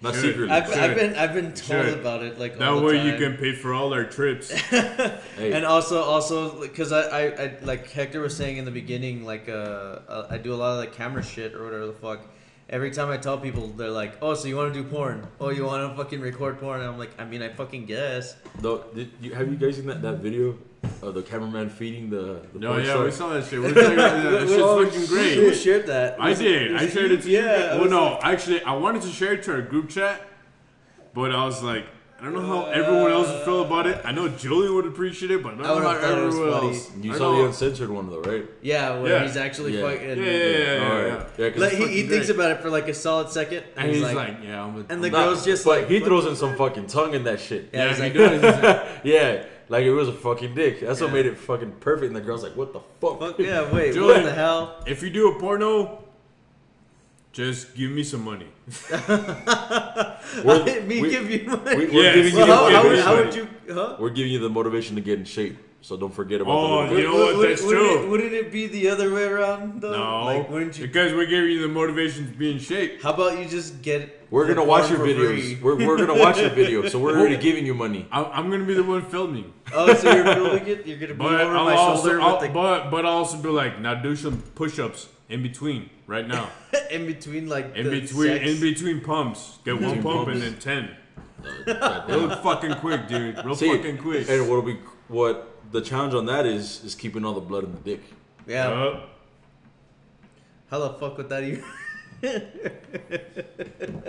Not Should. secretly. I've, Should. I've been I've been told Should. about it like That all the way time. you can pay for all our trips. hey, And also also because I, I I like Hector was saying in the beginning like uh, uh I do a lot of like camera shit or whatever the fuck, every time I tell people, they're like, "Oh, so you want to do porn? Oh, you want to fucking record porn?" And I'm like, I mean, I fucking guess. Though, did you, have you guys seen that, that video of the cameraman feeding the? the No, porn yeah, star? we saw that shit. We're talking about that. That shit's Oh, fucking Who great. shared that? I Was did. was I shared you? it to you. Yeah. Well, no, like- actually, I wanted to share it to our group chat, but I was like, I don't know how uh, everyone else would feel about it. I know Julian would appreciate it, but I I don't know how thought it was everyone funny. else. You I saw know- the uncensored one though, right? Yeah, where Yeah. he's actually Yeah. fucking. Yeah, yeah, yeah, yeah. All right. yeah. Yeah, 'cause Like, he, he thinks about it for like a solid second, And he's like, yeah, I'm a, and the Nah, girl's just like, he throws in some fucking tongue in that shit. Yeah, yeah, he like- does. He's like, Yeah, like it was a fucking dick. That's what Yeah. made it fucking perfect. And the girl's like, "What the fuck?" Fuck yeah, wait, what the hell? if you do a porno, just give me some money. We're, Me we, give you money. we, we're Yes. giving you how, the how, would, motivation. how would you, huh? We're giving you the motivation to get in shape. So don't forget about Oh, the you know what? Would- That's would true. It, wouldn't it be the other way around though? No, Like, wouldn't you? because we're giving you the motivation to be in shape. How about you just get? We're gonna watch porn your for videos. free? We're, we're gonna watch your videos. So we're already giving you money. I'm, I'm gonna be the one filming, Oh, so you're building it? You're gonna be but over I'll my also, shoulder I'll, with but but I'll also be like, now do some push-ups in between right now. the in between like In the between, sex. in between pumps, get one between pump pumps. and then ten. Real fucking quick, dude. Real See, fucking quick. And what'll be what the challenge on that is is keeping all the blood in the dick. Yeah. Uh, How the fuck would that even?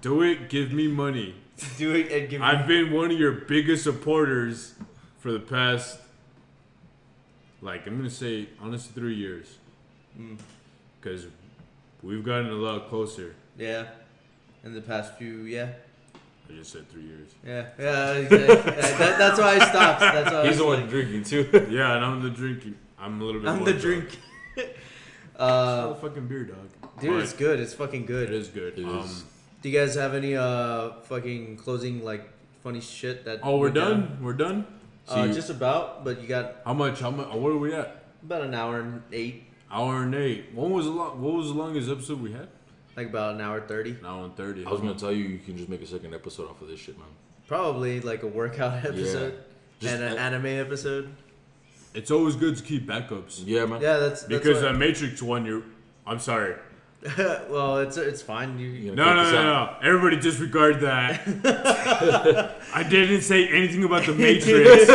do it. Give me money. Do it and give. Me- I've been one of your biggest supporters for the past, like I'm gonna say, honestly, three years. Mm. Because we've gotten a lot closer. yeah. In the past few, yeah, I just said three years. yeah, yeah. Exactly. That, that's why I stopped. That's why He's was the one like, drinking too. Yeah, and I'm the drinking. I'm a little bit. I'm more the drunk. drink. Uh, not fucking beer, dog. dude, But it's good. It's fucking good. It is good. It um, is. Do you guys have any uh fucking closing like funny shit that? Oh, we're went down? done. We're done. Uh, See- just about, but you got How much? How much? What are we at? about an hour and eight, Hour and eight. When was the long? What was the longest episode we had? Like about an hour thirty. An hour and thirty. I was gonna tell you you can just make a second episode off of this shit, man. Probably like a workout episode Just- and an uh, anime episode. It's always good to keep backups Yeah, man. Yeah, that's, that's because what- that Matrix one, you're. I'm sorry. well, it's it's fine. You, You No, gonna no, no, no. Everybody disregard that. I didn't say anything about the Matrix.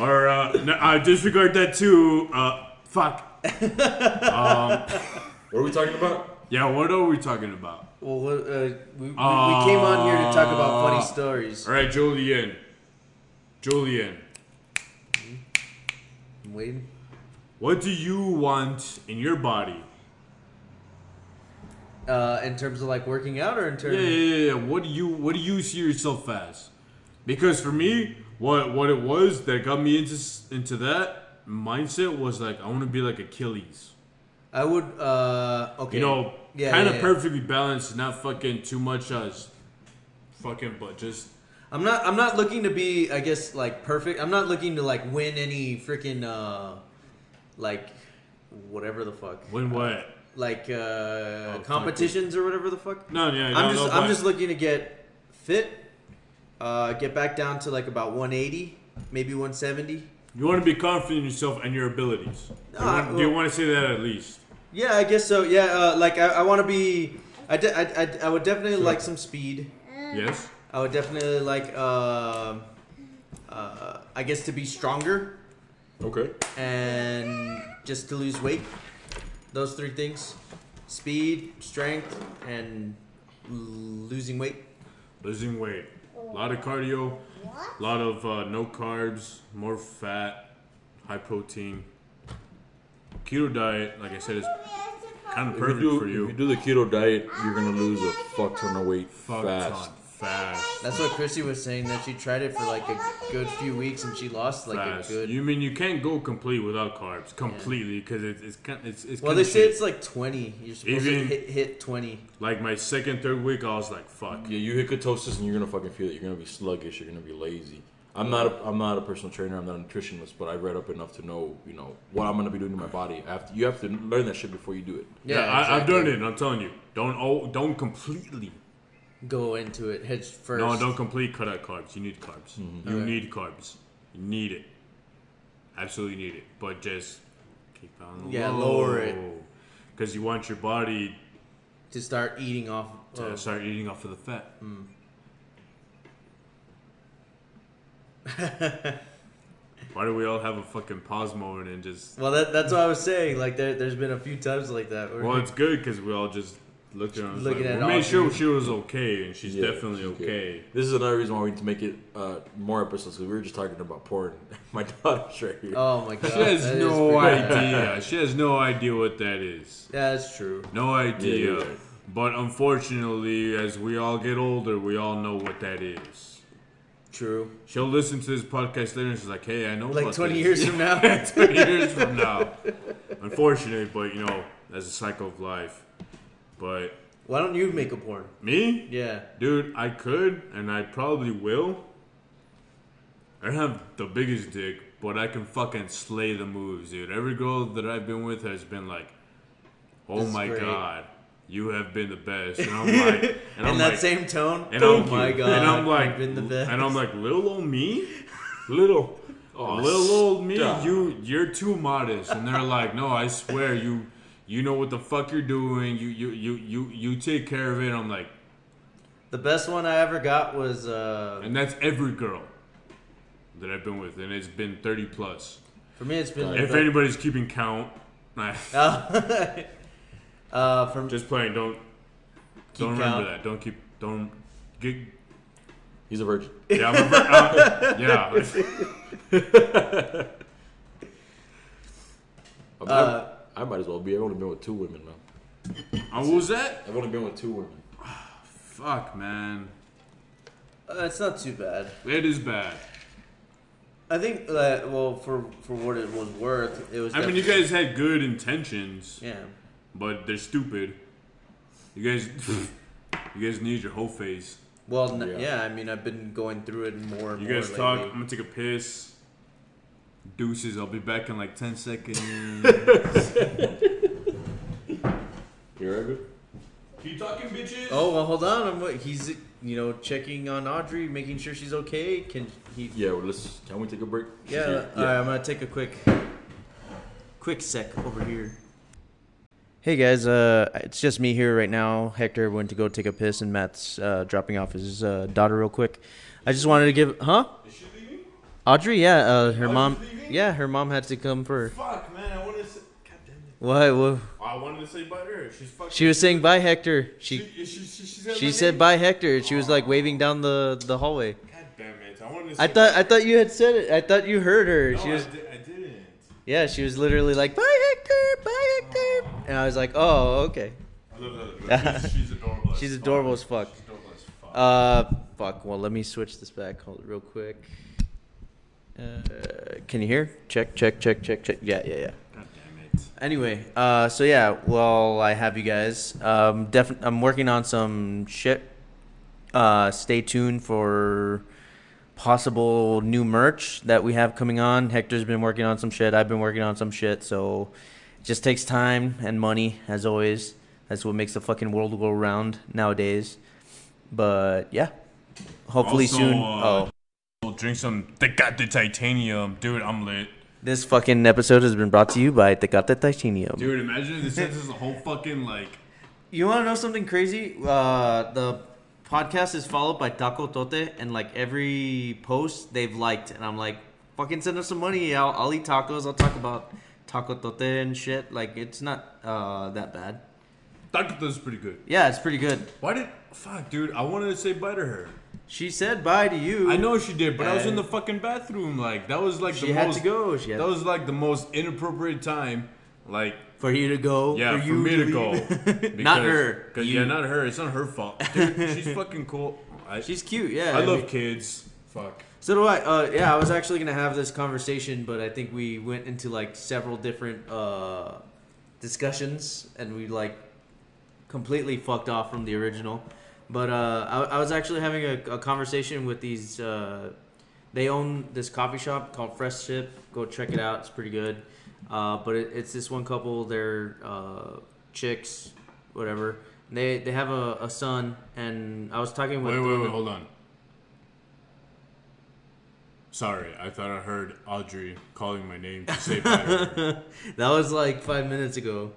or uh, no, uh, disregard that too. Uh, fuck. Um, What are we talking about? Yeah, what are we talking about? well, what, uh, we, we, we came on here to talk about funny Uh, stories. All right, Julian. Julian, I'm waiting. what do you want in your body? Uh, in terms of like working out, or in terms Yeah, yeah, yeah, yeah. What do you What do you see yourself as? Because for me, what what it was that got me into into that mindset was like I want to be like Achilles. I would. Uh, okay. You know, Yeah, kind of yeah. perfectly balanced, not fucking too much as fucking, but just I'm not. I'm not looking to be. I guess like perfect. I'm not looking to like win any freaking uh, like whatever the fuck. win what? Like uh, fuck competitions or whatever the fuck. No, yeah, no, I'm just. no, I'm just looking to get fit. Uh, get back down to like about 180, maybe 170. You want to be confident in yourself and your abilities. Do you, want, do you want to say that at least? Yeah, I guess so. Yeah, uh, like I, I want to be. I, de- I, I, I would definitely like some speed. Yes. I would definitely like. Uh, uh, I guess to be stronger Okay. and just to lose weight. Those three things: speed, strength, and l- losing weight. Losing weight, a lot of cardio, What? a lot of uh, no carbs, more fat, high protein. Keto diet, like I said, is kind of If you, perfect do, for you. if you. you do the keto diet, you're gonna lose a fuck ton of weight Fuck fast. ton, fast. That's what Chrissy was saying. That she tried it for like a good few weeks and she lost like fast. a good. You mean you can't go complete without carbs completely because it's it's kind it's it's well, kinda they say shit. it's like 20. You're supposed Even- to hit, hit 20. like my second third week I was like fuck. Yeah, you hit ketosis and you're gonna fucking feel it. You're gonna be sluggish. You're gonna be lazy. I'm not. A, I'm not a personal trainer. I'm not a nutritionist, but I read up enough to know, you know, what I'm gonna be doing to my body. I have to, you have to learn that shit before you do it. Yeah, I, I've done it. I'm telling you, don't oh, don't completely. Go into it head first. No, don't complete cut out carbs. You need carbs. Mm-hmm. You Okay. need carbs. You need it. Absolutely need it. But just keep on Yeah, lower it. Because you want your body to start eating off. To of- start eating off of the fat. Mm. Why do we all have a fucking pause moment and just? well, that, that's what I was saying. Like there, there's been a few times like that. Where Well, it's good because we all just looked at her. and Looking like, at we made sure she was okay, and she's Yeah, definitely she's good. okay. This is another reason why we need to make it uh, more episodes. Because we were just talking about porn. My daughter's right here. oh my god, She has that is no idea. She has no idea what that is. Yeah, that's true. No idea. you're right. But unfortunately, as we all get older, we all know what that is. True. She'll listen to this podcast later and she's like, hey, I know Like 20 this." years from now. 20 years from now. Unfortunately, but you know, that's a cycle of life. But Why don't you make a porn? me, Yeah. dude, I could and I probably will. I don't have the biggest dick, but I can fucking slay the moves, dude. Every girl that I've been with has been like, "Oh This my god, you have been the best," and I'm like, and In I'm that like, same tone. and oh I'm, my god. and I'm like, been the best. and I'm like, little old me, Little. Oh, little old me, stop. you you're too modest. And they're like, no, I swear you you know what the fuck you're doing. You you you you you take care of it. I'm like, the best one I ever got was uh, and that's every girl that I've been with, and it's been 30 plus. for me. It's been If the- anybody's keeping count, nah, uh, from just playing. Don't Keep don't remember count. that. Don't keep don't get. He's a virgin. Yeah, I'm a, ver- uh, yeah. I, Uh, I might as well be. I've only been with two women, man. Uh, what was that? I've only been with two women. Fuck, man. uh, it's not too bad. It is bad. I think that well, for for what it was worth, it was. I mean, you definitely- guys had good intentions, Yeah. But they're stupid. You guys, you guys need your whole face. Well, n- Yeah. yeah. I mean, I've been going through it more and You more guys talk. I'm gonna take a piss. Deuces. I'll be back in like ten seconds. You're right, good? Keep talking, bitches. Oh well, hold on. I'm wait- he's you know checking on Audrey, making sure she's okay. Can he? Yeah, well, let's. Can we take a break? Yeah. Yeah. All right. I'm gonna take a quick, quick sec over here. Hey guys, uh, it's just me here right now. Hector went to go take a piss, and Matt's uh, dropping off his uh, daughter real quick. I just wanted to give, huh? Is she leaving? Audrey, yeah, uh, her Audrey's mom, leaving? yeah, her mom had to come for. Fuck, man. I wanted to say. God damn it. What? what? I wanted to say bye to her. She's fucking. She was saying bye, Hector. She, She she, she, she said, she said bye, Hector. She was like waving down the the hallway. God damn it. I wanted to say. I thought bye. I thought you had said it. I thought you heard her. No, She was I, di- I didn't. yeah. She was literally like bye, Hector, bye, Hector, and I was like, oh, okay. I love that. She's, adorable. as She's fuck. adorable as fuck. She's adorable as fuck. Uh, fuck. Well, let me switch this back. Hold it real quick. Uh, can you hear? Check, check, check, check, check. Yeah, yeah, yeah. God damn it. Anyway, uh, so yeah, well, I have you guys. Um, def- I'm working on some shit. Uh, stay tuned for possible new merch that we have coming on. Hector's been working on some shit. I've been working on some shit. So just takes time and money, as always. That's what makes the fucking world go round nowadays. But yeah, hopefully Also, soon. uh, oh. We'll drink some Tecate Titanium. Dude, I'm lit. This fucking episode has been brought to you by Tecate Titanium. Dude, imagine this sends us a whole fucking, like. You want to know something crazy? Uh, the podcast is followed by Taco Tote, and like every post they've liked, and I'm like, fucking send us some money. I'll, I'll eat tacos. I'll talk about Taco Tote and shit. Like it's not uh, that bad. Taco's pretty good. Yeah, it's pretty good. Why did. Fuck, dude, I wanted to say bye to her. She said bye to you. I know she did, but I was in the fucking bathroom. Like, that was like She the had most. to go. She had That was like the most inappropriate time. Like, for you to go. yeah, for, you me to go. leave. Because- Not her, 'cause- you. yeah, not her. It's not her fault. Dude, she's fucking cool. I, She's cute. Yeah, I love mean- kids. Fuck. So do I. Uh, yeah, I was actually gonna have this conversation, but I think we went into like several different uh, discussions, and we like completely fucked off from the original. But uh, I, I was actually having a, a conversation with these. Uh, they own this coffee shop called Fresh Ship. Go check it out. It's pretty good. Uh, but it, it's this one couple. They're uh, chicks, whatever. They they have a, a son, and I was talking with. Wait, wait, wait, hold on. Sorry, I thought I heard Audrey calling my name to say bye that was like five minutes ago.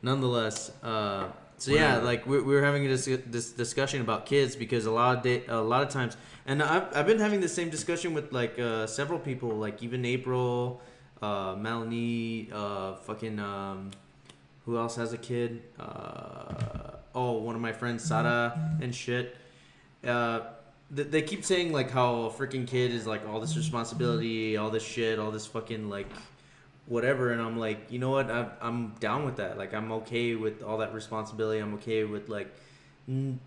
Nonetheless, uh, So yeah, Whatever. like we, we were having this this discussion about kids because a lot of day, a lot of times, and I've, I've been having the same discussion with like uh, several people, like even April, uh, Melanie, uh, fucking um, who else has a kid? Uh, oh, one of my friends, Sara, and shit. Uh, they keep saying like how a freaking kid is like all this responsibility, all this shit, all this fucking like whatever and i'm like you know what? I'm, I'm down with that. Like i'm okay with all that responsibility. I'm okay with like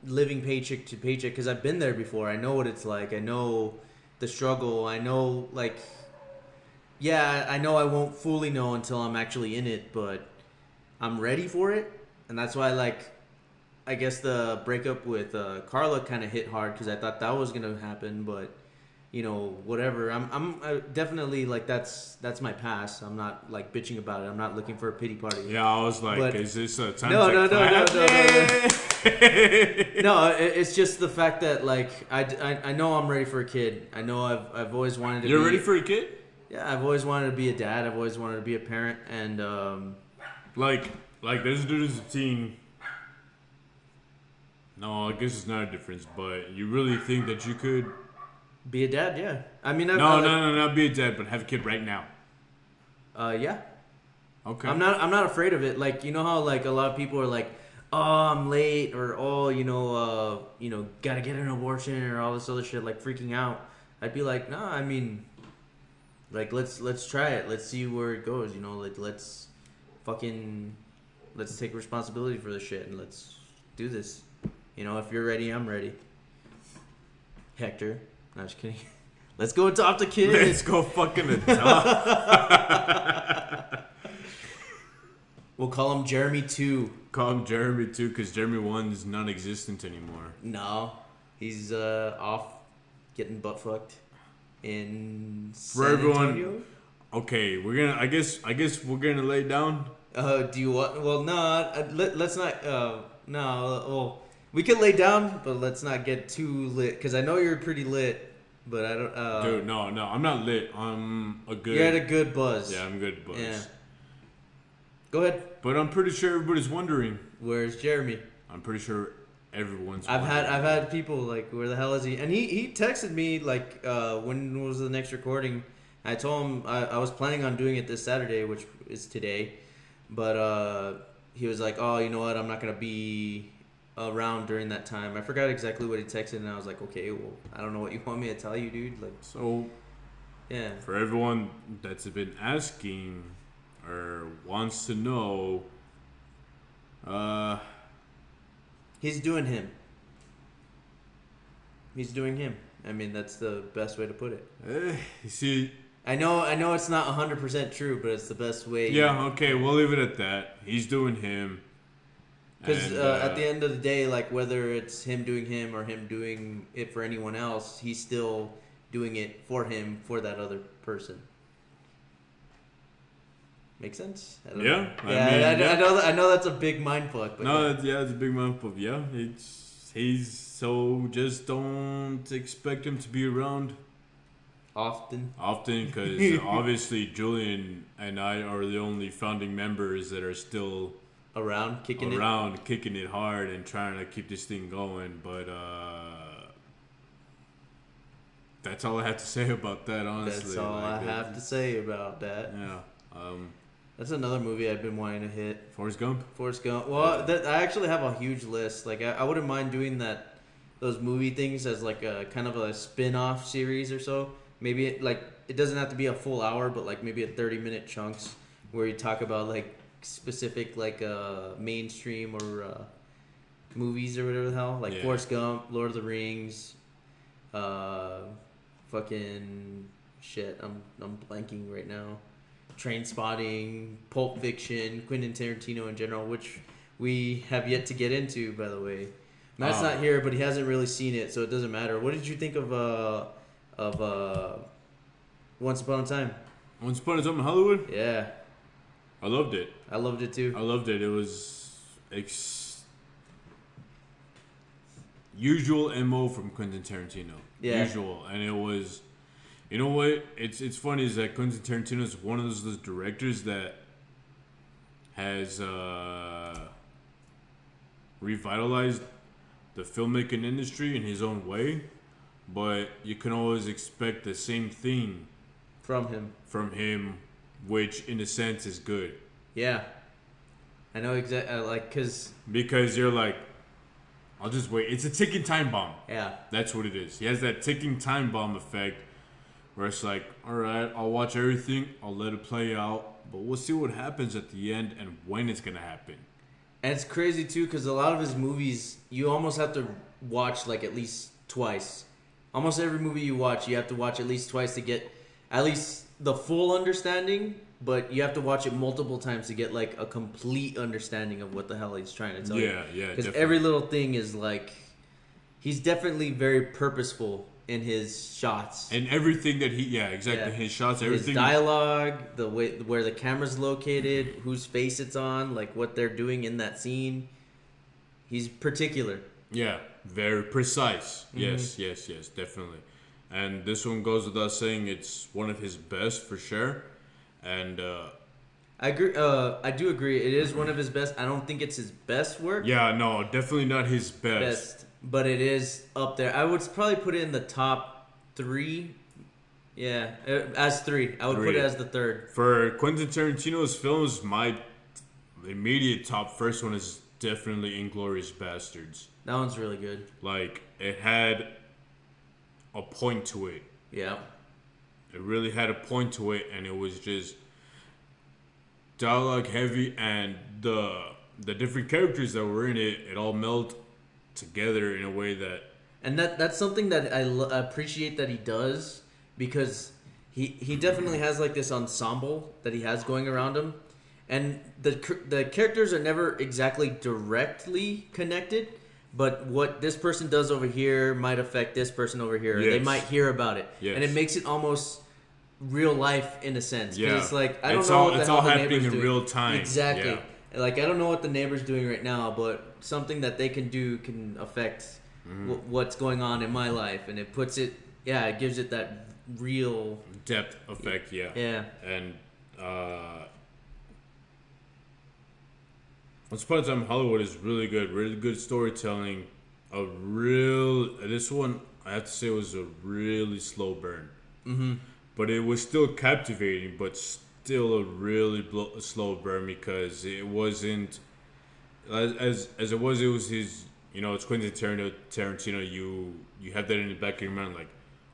living paycheck to paycheck because i've been there before. I know what it's like. I know the struggle. I know like yeah i know i won't fully know until i'm actually in it but i'm ready for it and that's why like i guess the breakup with uh, carla kind of hit hard because i thought that was gonna happen but you know whatever. I'm i'm I definitely like that's that's my past. I'm not like bitching about it. I'm not looking for a pity party. Yeah, I was like, But- is this a time No, no, no, no, no, no, Yeah. no. it's just the fact that like I, I, I know i'm ready for a kid. I know i've, I've always wanted to You're be, ready for a kid? yeah i've always wanted to be a dad. I've always wanted to be a parent and um Like, like there's a difference between. No, I guess it's not a difference, but you really think that you could? be a dad yeah i mean I've, No, I, no, no, not be a dad, but have a kid right now. uh yeah Okay. I'm not I'm not afraid of it. Like you know how like a lot of people are like, oh I'm late or oh you know uh you know gotta get an abortion or all this other shit like freaking out. I'd be like nah I mean, like let's let's try it. Let's see where it goes. You know like let's fucking let's take responsibility for this shit and let's do this. You know if you're ready I'm ready. Hector, no just kidding. Let's go adopt a kid. Let's go fucking adopt. We'll call him Jeremy two. Call him Jeremy too, because Jeremy one is non-existent anymore. No, he's uh, off getting butt fucked in For San everyone- Antonio. Okay, we're gonna. I guess. I guess we're gonna lay down. Uh, do you want? Well, no. Uh, let, let's not. Uh, no. Well, we can lay down, but let's not get too lit. Cause I know you're pretty lit, but I don't. Uh, Dude, no, no, I'm not lit. I'm a good. you're at a good buzz. yeah, I'm good, buzz. Yeah. Go ahead. But I'm pretty sure everybody's wondering. Where's Jeremy? I'm pretty sure everyone's. I've had. I've had people like, where the hell is he? And he he texted me like, uh, when was the next recording? I told him I, I was planning on doing it this Saturday, which is today, but uh, he was like, oh, you know what? I'm not gonna be around during that time. I forgot exactly what he texted, and I was like, okay, well, I don't know what you want me to tell you, dude. Like, So yeah, for everyone that's been asking or wants to know, uh, he's doing him. He's doing him. I mean, that's the best way to put it. eh, you see, I know, I know, it's not 100% true, but it's the best way. yeah, okay, we'll leave it at that. He's doing him. Because And, uh, at the end of the day, like whether it's him doing him or him doing it for anyone else, he's still doing it for him for that other person. Make sense? I Yeah, know. I yeah. mean, I, I know. That, I know that's a big mind fuck, but No, it's, yeah, it's a big mouth, but yeah, it's he's so just don't expect him to be around often. often because obviously Julian and I are the only founding members that are still around kicking it. around, kicking it hard and trying to keep this thing going. But uh, that's all I have to say about that. Honestly, That's all Like, I have to say about that. Yeah, um, That's another movie I've been wanting to hit. Forrest Gump. Forrest Gump. Well, that, I actually have a huge list. Like, I, I wouldn't mind doing that, those movie things as like a kind of a spin-off series or so. Maybe it, like it doesn't have to be a full hour, but like maybe a thirty-minute chunks where you talk about like specific like uh mainstream or uh, movies or whatever the hell, like Yeah. Forrest Gump, Lord of the Rings, uh, fucking shit. I'm I'm blanking right now. Trainspotting, Pulp Fiction, Quentin Tarantino in general, which we have yet to get into, by the way. Matt's Oh. not here, but he hasn't really seen it, so it doesn't matter. What did you think of uh of uh Once Upon a Time? Once Upon a Time in Hollywood. Yeah, I loved it. I loved it too. I loved it. It was ex- usual mo from Quentin Tarantino. Yeah. Usual, and it was. You know what? It's it's funny is that Quentin Tarantino is one of those, those directors that has uh revitalized the filmmaking industry in his own way, but you can always expect the same thing From him. from him, which in a sense is good Yeah. I know exactly. Uh, like, cause because you're like, I'll just wait. It's a ticking time bomb. yeah, That's what it is. He has that ticking time bomb effect where it's like, all right, I'll watch everything, I'll let it play out, but we'll see what happens at the end and when it's gonna happen. and it's crazy too, cause a lot of his movies you almost have to watch like at least twice. Almost every movie you watch, you have to watch at least twice to get at least the full understanding. But you have to watch it multiple times to get like a complete understanding of what the hell he's trying to tell you. Yeah, yeah, Because every little thing is like, he's definitely very purposeful in his shots. And everything that he, yeah, exactly. Yeah. His shots, his everything. dialogue, the way where the camera's located, whose face it's on, like what they're doing in that scene. He's particular. Yeah, very precise. Mm-hmm. Yes, yes, yes, definitely. And this one goes without saying it's one of his best for sure. And uh, I agree. Uh, I do agree. It is one of his best. I don't think it's his best work. yeah, no, definitely not his best. Best, but it is up there. I would probably put it in the top three. Yeah, uh, as three. I would put it as the third. For Quentin Tarantino's films, my immediate top first one is definitely Inglourious Basterds. That one's really good. Like it had a point to it. Yeah. It really had a point to it, and it was just dialogue heavy, and the the different characters that were in it, it all meld together in a way that and that that's something that I appreciate that he does because he he definitely has like this ensemble that he has going around him, and the the characters are never exactly directly connected. But what this person does over here might affect this person over here. They might hear about it, Yes. and it makes it almost real life in a sense. Yeah. it's like I don't It's know all- what the it's hell all the happening in doing. real time. Exactly. Yeah. Like I don't know what the neighbor's doing right now, but something that they can do can affect Mm-hmm. wh- what's going on in my life, and it puts it. Yeah, it gives it that real. depth effect, yeah. Yeah. And uh, Once Upon a Time Hollywood is really good, really good storytelling. A real this one I have to say was a really slow burn, mm-hmm. but it was still captivating, but still a really blo- slow burn because it wasn't as, as as it was. It was his, you know, it's Quentin Tarantino. Tarantino, you you have that in the back of your mind, like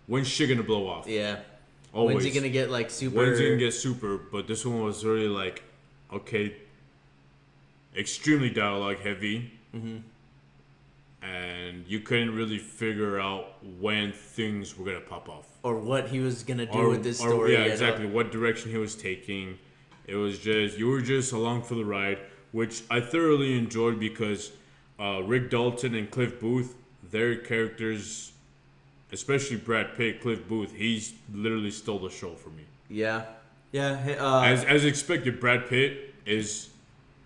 when's shit gonna blow off? Yeah. Always. When's he gonna get like super? When's he gonna get super? But this one was really like, okay, extremely dialogue heavy, Mm-hmm. and you couldn't really figure out when things were gonna pop off. or what he was gonna do with this or- story? yeah, exactly. What direction he was taking. It was just you were just along for the ride, which I thoroughly enjoyed because uh, Rick Dalton and Cliff Booth, their characters, especially Brad Pitt, Cliff Booth, he's literally stole the show for me. Yeah. Yeah. Uh, As as expected, Brad Pitt is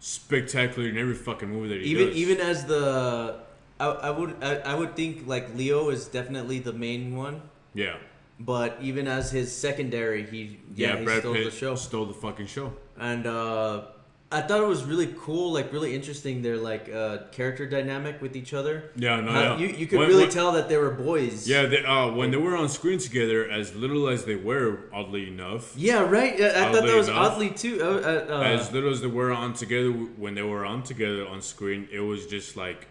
spectacular in every fucking movie that he even does. even as the, I, I would I, I would think like Leo is definitely the main one, yeah, but even as his secondary, he yeah, yeah, he Brad stole Pitt the show. stole the fucking show. and uh, I thought it was really cool, like really interesting. Their like uh, character dynamic with each other. Yeah, no, How- yeah. You you could When- really when- tell that they were boys. Yeah, they, uh, when they were on screen together, as little as they were, oddly enough, Yeah, right. Yeah, I thought that was enough. oddly too. Uh, uh, uh, as little as they were on together, when they were on together on screen, it was just like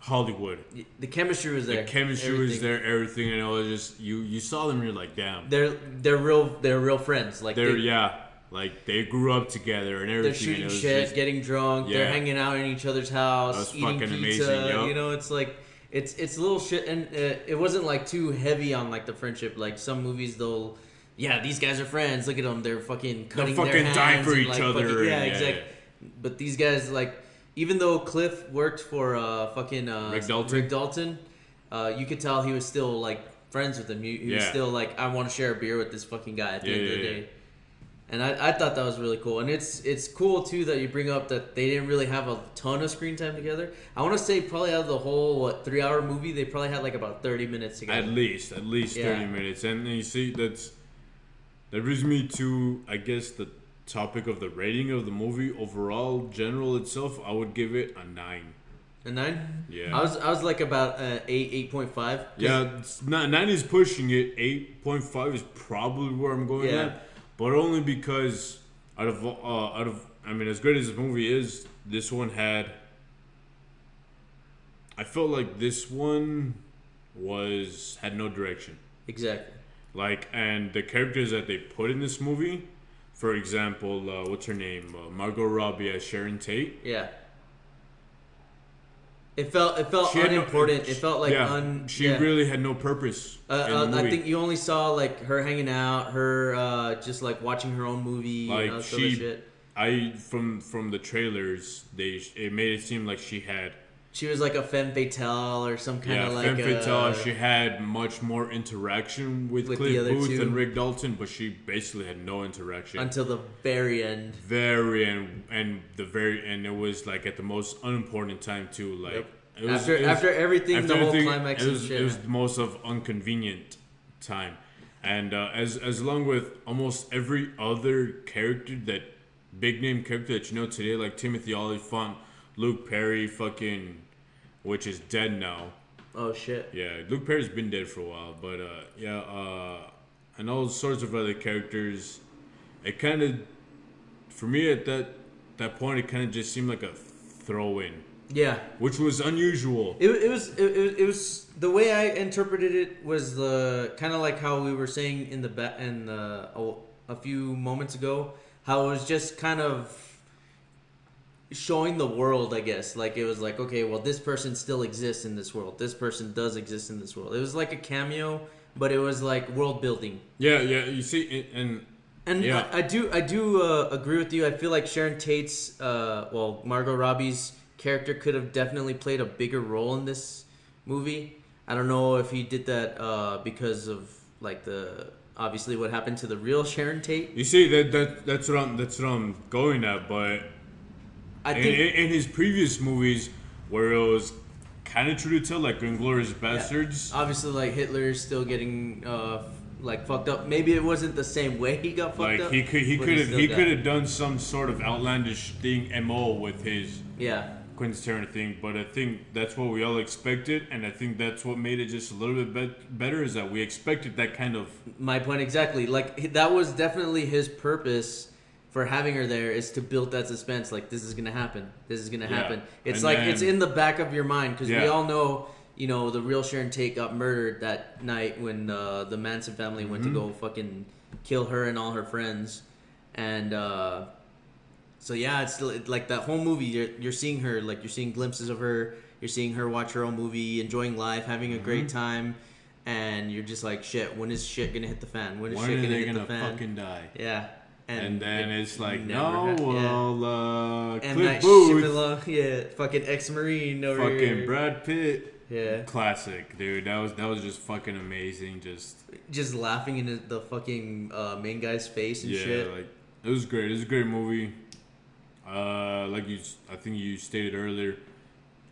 Hollywood. the chemistry was there. The chemistry was everything. there, everything, and it was just you. You saw them, you're like, damn. They're they're real. They're real friends. Like They're they, yeah, like they grew up together and everything. They're and shooting shit, just- getting drunk. Yeah. They're hanging out in each other's house, eating fucking pizza. amazing, yup. You know, it's like it's it's a little shit, and uh, it wasn't like too heavy on like the friendship. Like some movies, they'll yeah, these guys are friends. Look at them, they're fucking cutting their fucking hands dying for and, each like, other fucking- yeah, yeah, exactly. But these guys like. Even though Cliff worked for uh, fucking uh, Rick Dalton? Rick Dalton, uh, you could tell he was still like friends with him. He, he was still like, I want to share a beer with this fucking guy at the Yeah, end of the yeah, yeah. day. And I, I thought that was really cool. And it's it's cool too that you bring up that they didn't really have a ton of screen time together. I want to say probably out of the whole what three hour movie, they probably had like about thirty minutes together. At least, at least Yeah. thirty minutes, and then you see that's that brings me to I guess the topic of the rating of the movie overall, general itself. I would give it a nine. A nine. Yeah. I was I was like about uh, eight eight point five. Yeah, nine is pushing it. Eight point five is probably where I'm going Yeah. at, but only because out of uh, out of I mean, as great as this movie is, this one had. I felt like this one was had no direction. Exactly. Like, and the characters that they put in this movie, for example, uh, what's her name, uh, Margot Robbie as Sharon Tate. Yeah. It felt it felt She had no- unimportant. it felt like yeah, un. she yeah. really had no purpose. Uh, uh, I think you only saw like her hanging out, her uh, just like watching her own movie, Like, this other she- shit. I from from the trailers, they it made it seem like she had She was like a femme fatale or some kind yeah, of like femme fatale. uh, she had much more interaction with, With Cliff Booth two. and Rick Dalton, but she basically had no interaction. until the very end. very and and the very and it was like at the most unimportant time too. Like Yep. it was, after it was- after everything, after the whole climax it and was, shit. it was the most of inconvenient time, and uh, as as along with almost every other character that big name character that you know today, like Timothy Olyphant, Luke Perry, fucking, which is dead now. oh shit. Yeah, Luke Perry's been dead for a while, but uh, yeah, uh, and all sorts of other characters. It kind of, for me at that that point, it kind of just seemed like a throw in, Yeah. which was unusual. It, it was it, it, it was the way I interpreted it was the kind of like how we were saying in the ba- in the a, a few moments ago how it was just kind of showing the world I guess like it was like okay well this person still exists in this world this person does exist in this world it was like a cameo but it was like world building Yeah, yeah. You see, and and Yeah. I, I do I do uh, agree with you. I feel like Sharon Tate's uh, well Margot Robbie's character could have definitely played a bigger role in this movie. I don't know if he did that uh, because of like the obviously what happened to the real Sharon Tate. you see that that that's what I'm that's what I'm going at. But I in, think in, his previous movies, where it was kind of true to tell, like Inglourious Basterds. obviously like Hitler's still getting uh, like fucked up. Maybe it wasn't the same way he got fucked Like up. he could he could have he could have done some sort of outlandish thing mo with his yeah. Quentin Tarantino thing, but I think that's what we all expected, and I think that's what made it just a little bit bet- better. Is that we expected that kind of My point exactly. Like that was definitely his purpose for having her there is to build that suspense. Like this is gonna happen. This is gonna Yeah. happen. It's And like then- it's in the back of your mind because we all know, you know, the real Sharon Tate got murdered that night when uh, the Manson family went Mm-hmm. to go fucking kill her and all her friends, and uh, so yeah, it's like that whole movie. You're you're seeing her like you're seeing glimpses of her. You're seeing her watch her own movie, enjoying life, having a great Mm-hmm. time, and you're just like, shit. When is shit gonna hit the fan? When is when shit gonna hit gonna the fan? fucking die? Yeah, And, then it it's like, no, hap- yeah. well, uh, M. Cliff Booth, Shyamalan, yeah, fucking ex-marine over fucking here. Brad Pitt, Yeah, classic, dude. That was that was just fucking amazing. Just just laughing in the, the fucking uh, main guy's face and yeah, shit. like it was great. It was a great movie. Uh, like you, I think you stated earlier,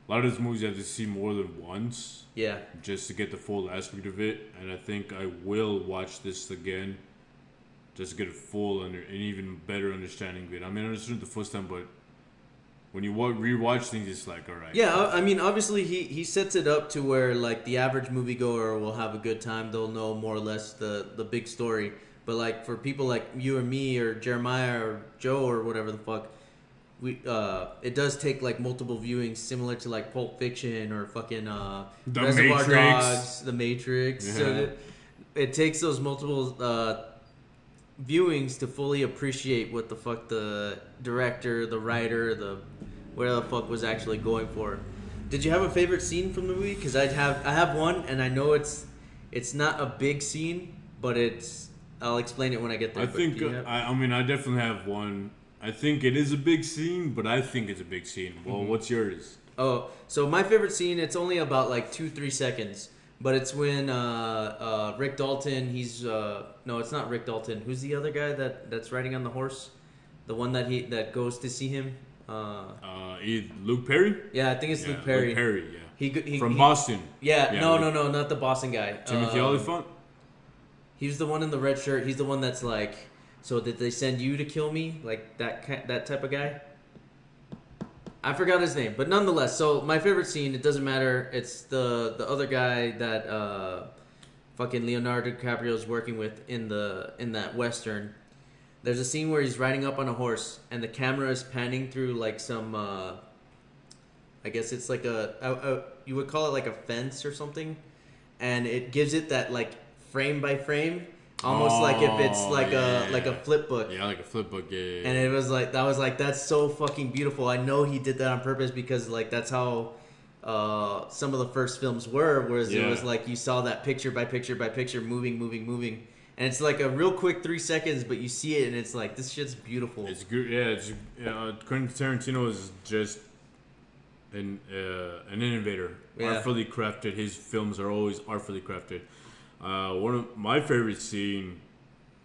a lot of these movies you have to see more than once. Yeah, just to get the full aspect of it. And I think I will watch this again, just get a full under an even better understanding of it. I mean, I understood it the first time, but when you wa- rewatch things, it's like, all right, yeah. I I mean, obviously he he sets it up to where like the average moviegoer will have a good time. They'll know more or less the the big story. But like for people like you or me or Jeremiah or Joe or whatever the fuck, we uh it does take like multiple viewings, similar to like Pulp Fiction or fucking uh The Reservoir Matrix. Dogs, The Matrix. So Yeah. it, it takes those multiple uh viewings to fully appreciate what the fuck the director, the writer, the where the fuck was actually going for. Did you have a favorite scene from the movie? Because I have I have one, and I know it's it's not a big scene, but it's I'll explain it when I get there. I think have- I, I mean I definitely have one. I think it is a big scene, but I think it's a big scene. Well, Mm-hmm. what's yours? Oh, so my favorite scene, it's only about like two, three seconds, but it's when uh, uh, Rick Dalton, he's uh, no, it's not Rick Dalton. Who's the other guy that that's riding on the horse? The one that he that goes to see him. Uh, Uh, Luke Perry. yeah, I think it's Yeah, Luke Perry. Luke Perry, yeah. He, he From he- Boston. Yeah, Yeah, no, no, no, not the Boston guy. Timothy Um, Olyphant. He's the one in the red shirt. He's the one that's like, so did they send you to kill me? Like that that type of guy. I forgot his name, but nonetheless. So my favorite scene. It doesn't matter. It's the the other guy that uh, fucking Leonardo DiCaprio is working with in the in that western. There's a scene where he's riding up on a horse, and the camera is panning through like some. Uh, I guess it's like a, a, a you would call it like a fence or something, and it gives it that like frame by frame, almost like if it's Oh, like yeah. a like a flip book. Yeah, like a flip book. Yeah, yeah. And it was like that was like that's so fucking beautiful. I know he did that on purpose because like that's how uh, some of the first films were, whereas it was like you saw that picture by picture by picture moving, moving, moving, and it's like a real quick three seconds, but you see it and it's like this shit's beautiful. It's good. Yeah, it's uh, Quentin Tarantino is just an uh, an innovator, Yeah. artfully crafted. His films are always artfully crafted. Uh, one of my favorite scene.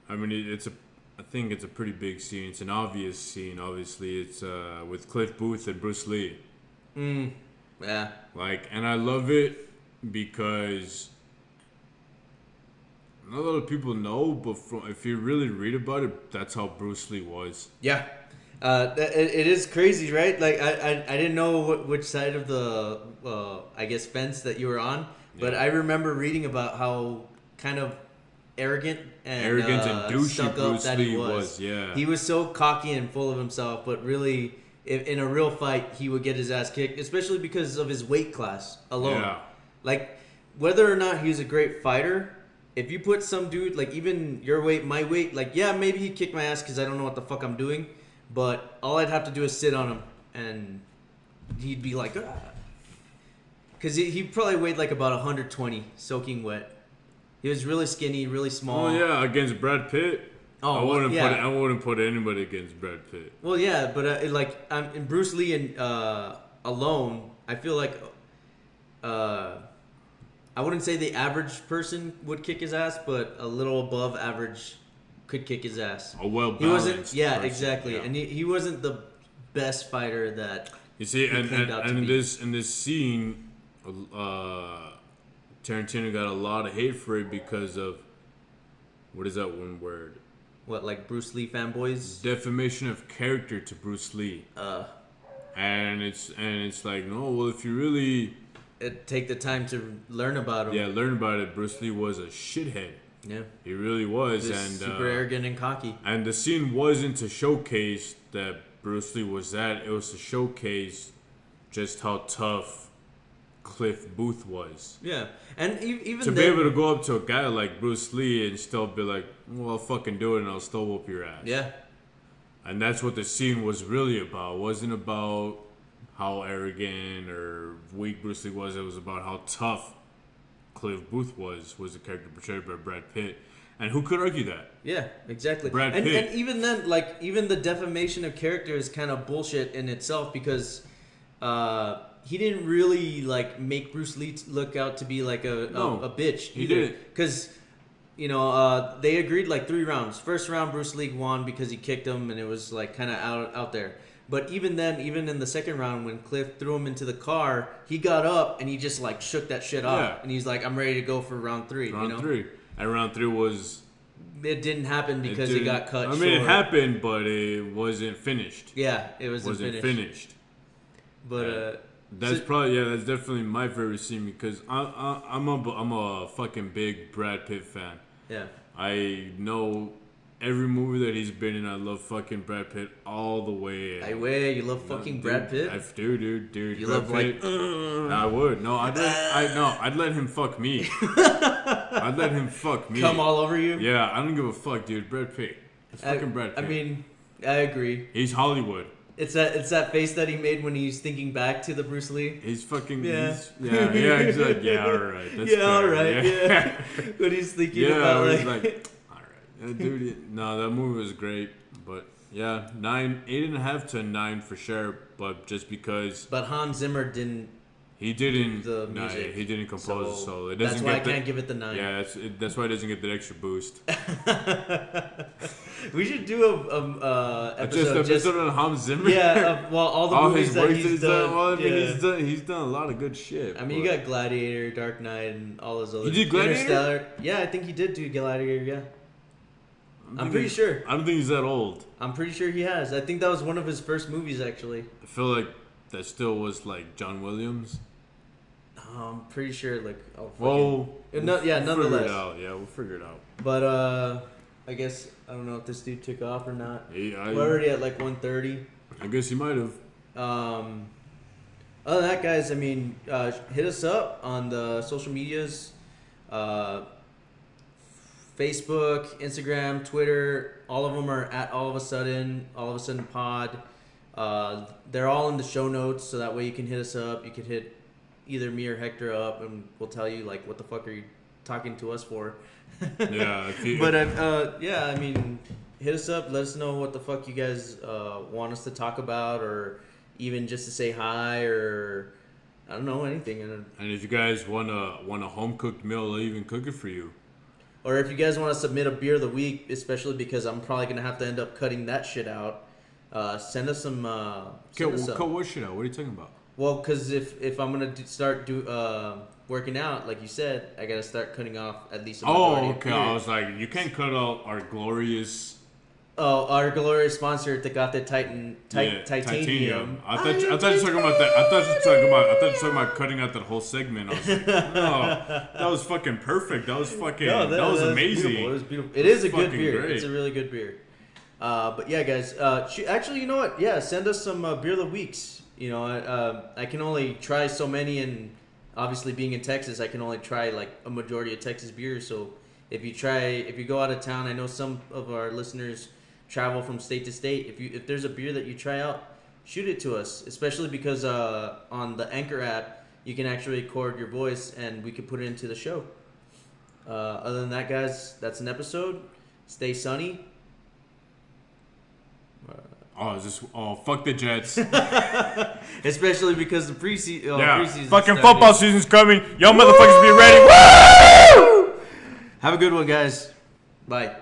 I mean, it, it's a. I think it's a pretty big scene. It's an obvious scene. Obviously, it's uh, with Cliff Booth and Bruce Lee. Mm, yeah, Like, and I love it because not a lot of people know, but from, if you really read about it, that's how Bruce Lee was. yeah. Uh, it, it is crazy, right? Like I, I, I didn't know what, which side of the uh, I guess fence that you were on, but Yeah. I remember reading about how kind of arrogant and Arrogant uh, and douchey stuck up Bruce that Lee he was. was, yeah. He was so cocky and full of himself, but really, if, in a real fight, he would get his ass kicked, especially because of his weight class alone. Yeah. Like, whether or not he was a great fighter, if you put some dude, like even your weight, my weight, like, yeah, maybe he'd kick my ass because I don't know what the fuck I'm doing, but all I'd have to do is sit on him and he'd be like, because he, he probably weighed like about 120, soaking wet. He was really skinny, really small. Oh yeah, against Brad Pitt. Oh, I wouldn't yeah. put I wouldn't put anybody against Brad Pitt. Well, yeah, but uh, it, like um, in Bruce Lee and uh, alone, I feel like uh, I wouldn't say the average person would kick his ass, but a little above average could kick his ass. A well He wasn't, balanced. yeah, exactly, yeah. and he, he wasn't the best fighter that. You see, he and, and, and in this in this scene, uh, Tarantino got a lot of hate for it because of what is that one word? What like Bruce Lee fanboys? Defamation of character to Bruce Lee, Uh, and it's and it's like no, well if you really it, take the time to learn about him. yeah learn about it, Bruce Lee was a shithead. yeah. He really was, Just and super uh, arrogant and cocky. And the scene wasn't to showcase that Bruce Lee was that. It was to showcase just how tough Cliff Booth was. Yeah, and even To be able to go up to a guy like Bruce Lee and still be like, well, I'll fucking do it and I'll still whoop your ass. yeah, And that's what the scene was really about. It wasn't about how arrogant or weak Bruce Lee was. It was about how tough Cliff Booth was, was the character portrayed by Brad Pitt. And who could argue that? Yeah, exactly. Brad and, Pitt. and even then, like even the defamation of character is kind of bullshit in itself because uh, he didn't really like make Bruce Lee look out to be like a No, a, a bitch. he didn't. because you know uh, they agreed like three rounds. First round Bruce Lee won because he kicked him and it was like kind of out out there. But even then, even in the second round, when Cliff threw him into the car, he got up and he just like shook that shit off, Yeah. and he's like, "I'm ready to go for round three. Round you know? three. And round three was It didn't happen because it, didn't- got cut. I mean, it happened, but it wasn't finished. Yeah, it wasn't, wasn't finished. finished. But uh, That's so- probably yeah. That's definitely my favorite scene because I, I I'm a I'm a fucking big Brad Pitt fan. yeah, I know every movie that he's been in. I love fucking Brad Pitt all the way. I way you love fucking Dude, Brad Pitt. I do, dude, dude. you Brad love like Pitt- I would. No, I'd let. I no. I'd let him fuck me. I'd let him fuck me. come all over you. Yeah, I don't give a fuck, dude. Brad Pitt. It's I, fucking Brad Pitt. I mean, I agree. he's Hollywood. It's that it's that face that he made when he's thinking back to the Bruce Lee. He's fucking. Yeah. He's, yeah. Yeah. He's like, yeah. All right. That's yeah, all fair, right. Yeah, when he's thinking Yeah, about like, like, all right, yeah, dude. No, that movie was great, but yeah, nine, eight and a half to nine for sure. But just because but Hans Zimmer didn't. He didn't, the music, he didn't compose So a solo. It that's doesn't why I the, can't give it the nine. Yeah, that's it, that's why it doesn't get that extra boost. we should do a, a uh, episode. Just, episode on Hans Zimmer. yeah, of, well, all the all movies his that he's, he's done. done. Well, I mean, yeah. he's done. He's done a lot of good shit. I mean, you got Gladiator, Dark Knight, and all those other. did Gladiator? Interstellar. Yeah, I think he did do Gladiator. Yeah, I'm pretty sure. I don't think he's that old. I'm pretty sure he has. I think that was one of his first movies, actually. I feel like that still was like John Williams. I'm pretty sure like oh, fucking- Well, Uh, no- yeah, we'll figure nonetheless. it out. Yeah, we'll figure it out. But uh, I guess I don't know if this dude took off or not. I, We're already at like 1:30. I guess he might have. Um, other than that, guys, I mean, uh, hit us up on the social medias, uh, Facebook, Instagram, Twitter. All of them are at all of a sudden, all of a sudden pod. Uh, they're all in the show notes, so that way you can hit us up. You can hit either me or Hector up, and we'll tell you like what the fuck are you talking to us for. Yeah, he, But uh, uh, yeah, I mean, hit us up. Let us know what the fuck you guys uh, want us to talk about, or even just to say hi, or I don't know anything. And- and if you guys want a want a home cooked meal, I'll even cook it for you. Or if you guys want to submit a beer of the week, especially because I'm probably gonna have to end up cutting that shit out. Uh, send us some. Uh, Okay, us well, some. cut what shit out? What are you talking about? Well, because if if I'm gonna do, start do uh, working out, like you said, I gotta start cutting off at least. A Oh, okay. I was like, you can't cut out our glorious Oh, our glorious sponsor, Tecate Titan, ti- yeah, Titanium. I thought you, I thought you were talking about that. I thought you were talking about. I thought you were talking about cutting out that whole segment. I was like, no, that was fucking perfect. That was fucking. No, that, was amazing. Beautiful. It was beautiful. It is a good beer. great. It's a really good beer. Uh, but yeah, guys. Uh, actually, you know what? Yeah, send us some uh, beer of the weeks. You know, I- uh, I can only try so many, and obviously being in Texas, I can only try like a majority of Texas beers. So if you try, if you go out of town, I know some of our listeners travel from state to state. If you if there's a beer that you try out, shoot it to us. Especially because uh, on the Anchor app, you can actually record your voice, and we can put it into the show. Uh, other than that, guys, that's an episode. Stay sunny. Oh, is this? Oh, fuck the Jets. Especially because the preseason. Uh, yeah, preseason fucking started. football season's coming. Y'all motherfuckers be ready. Have a good one, guys. Bye.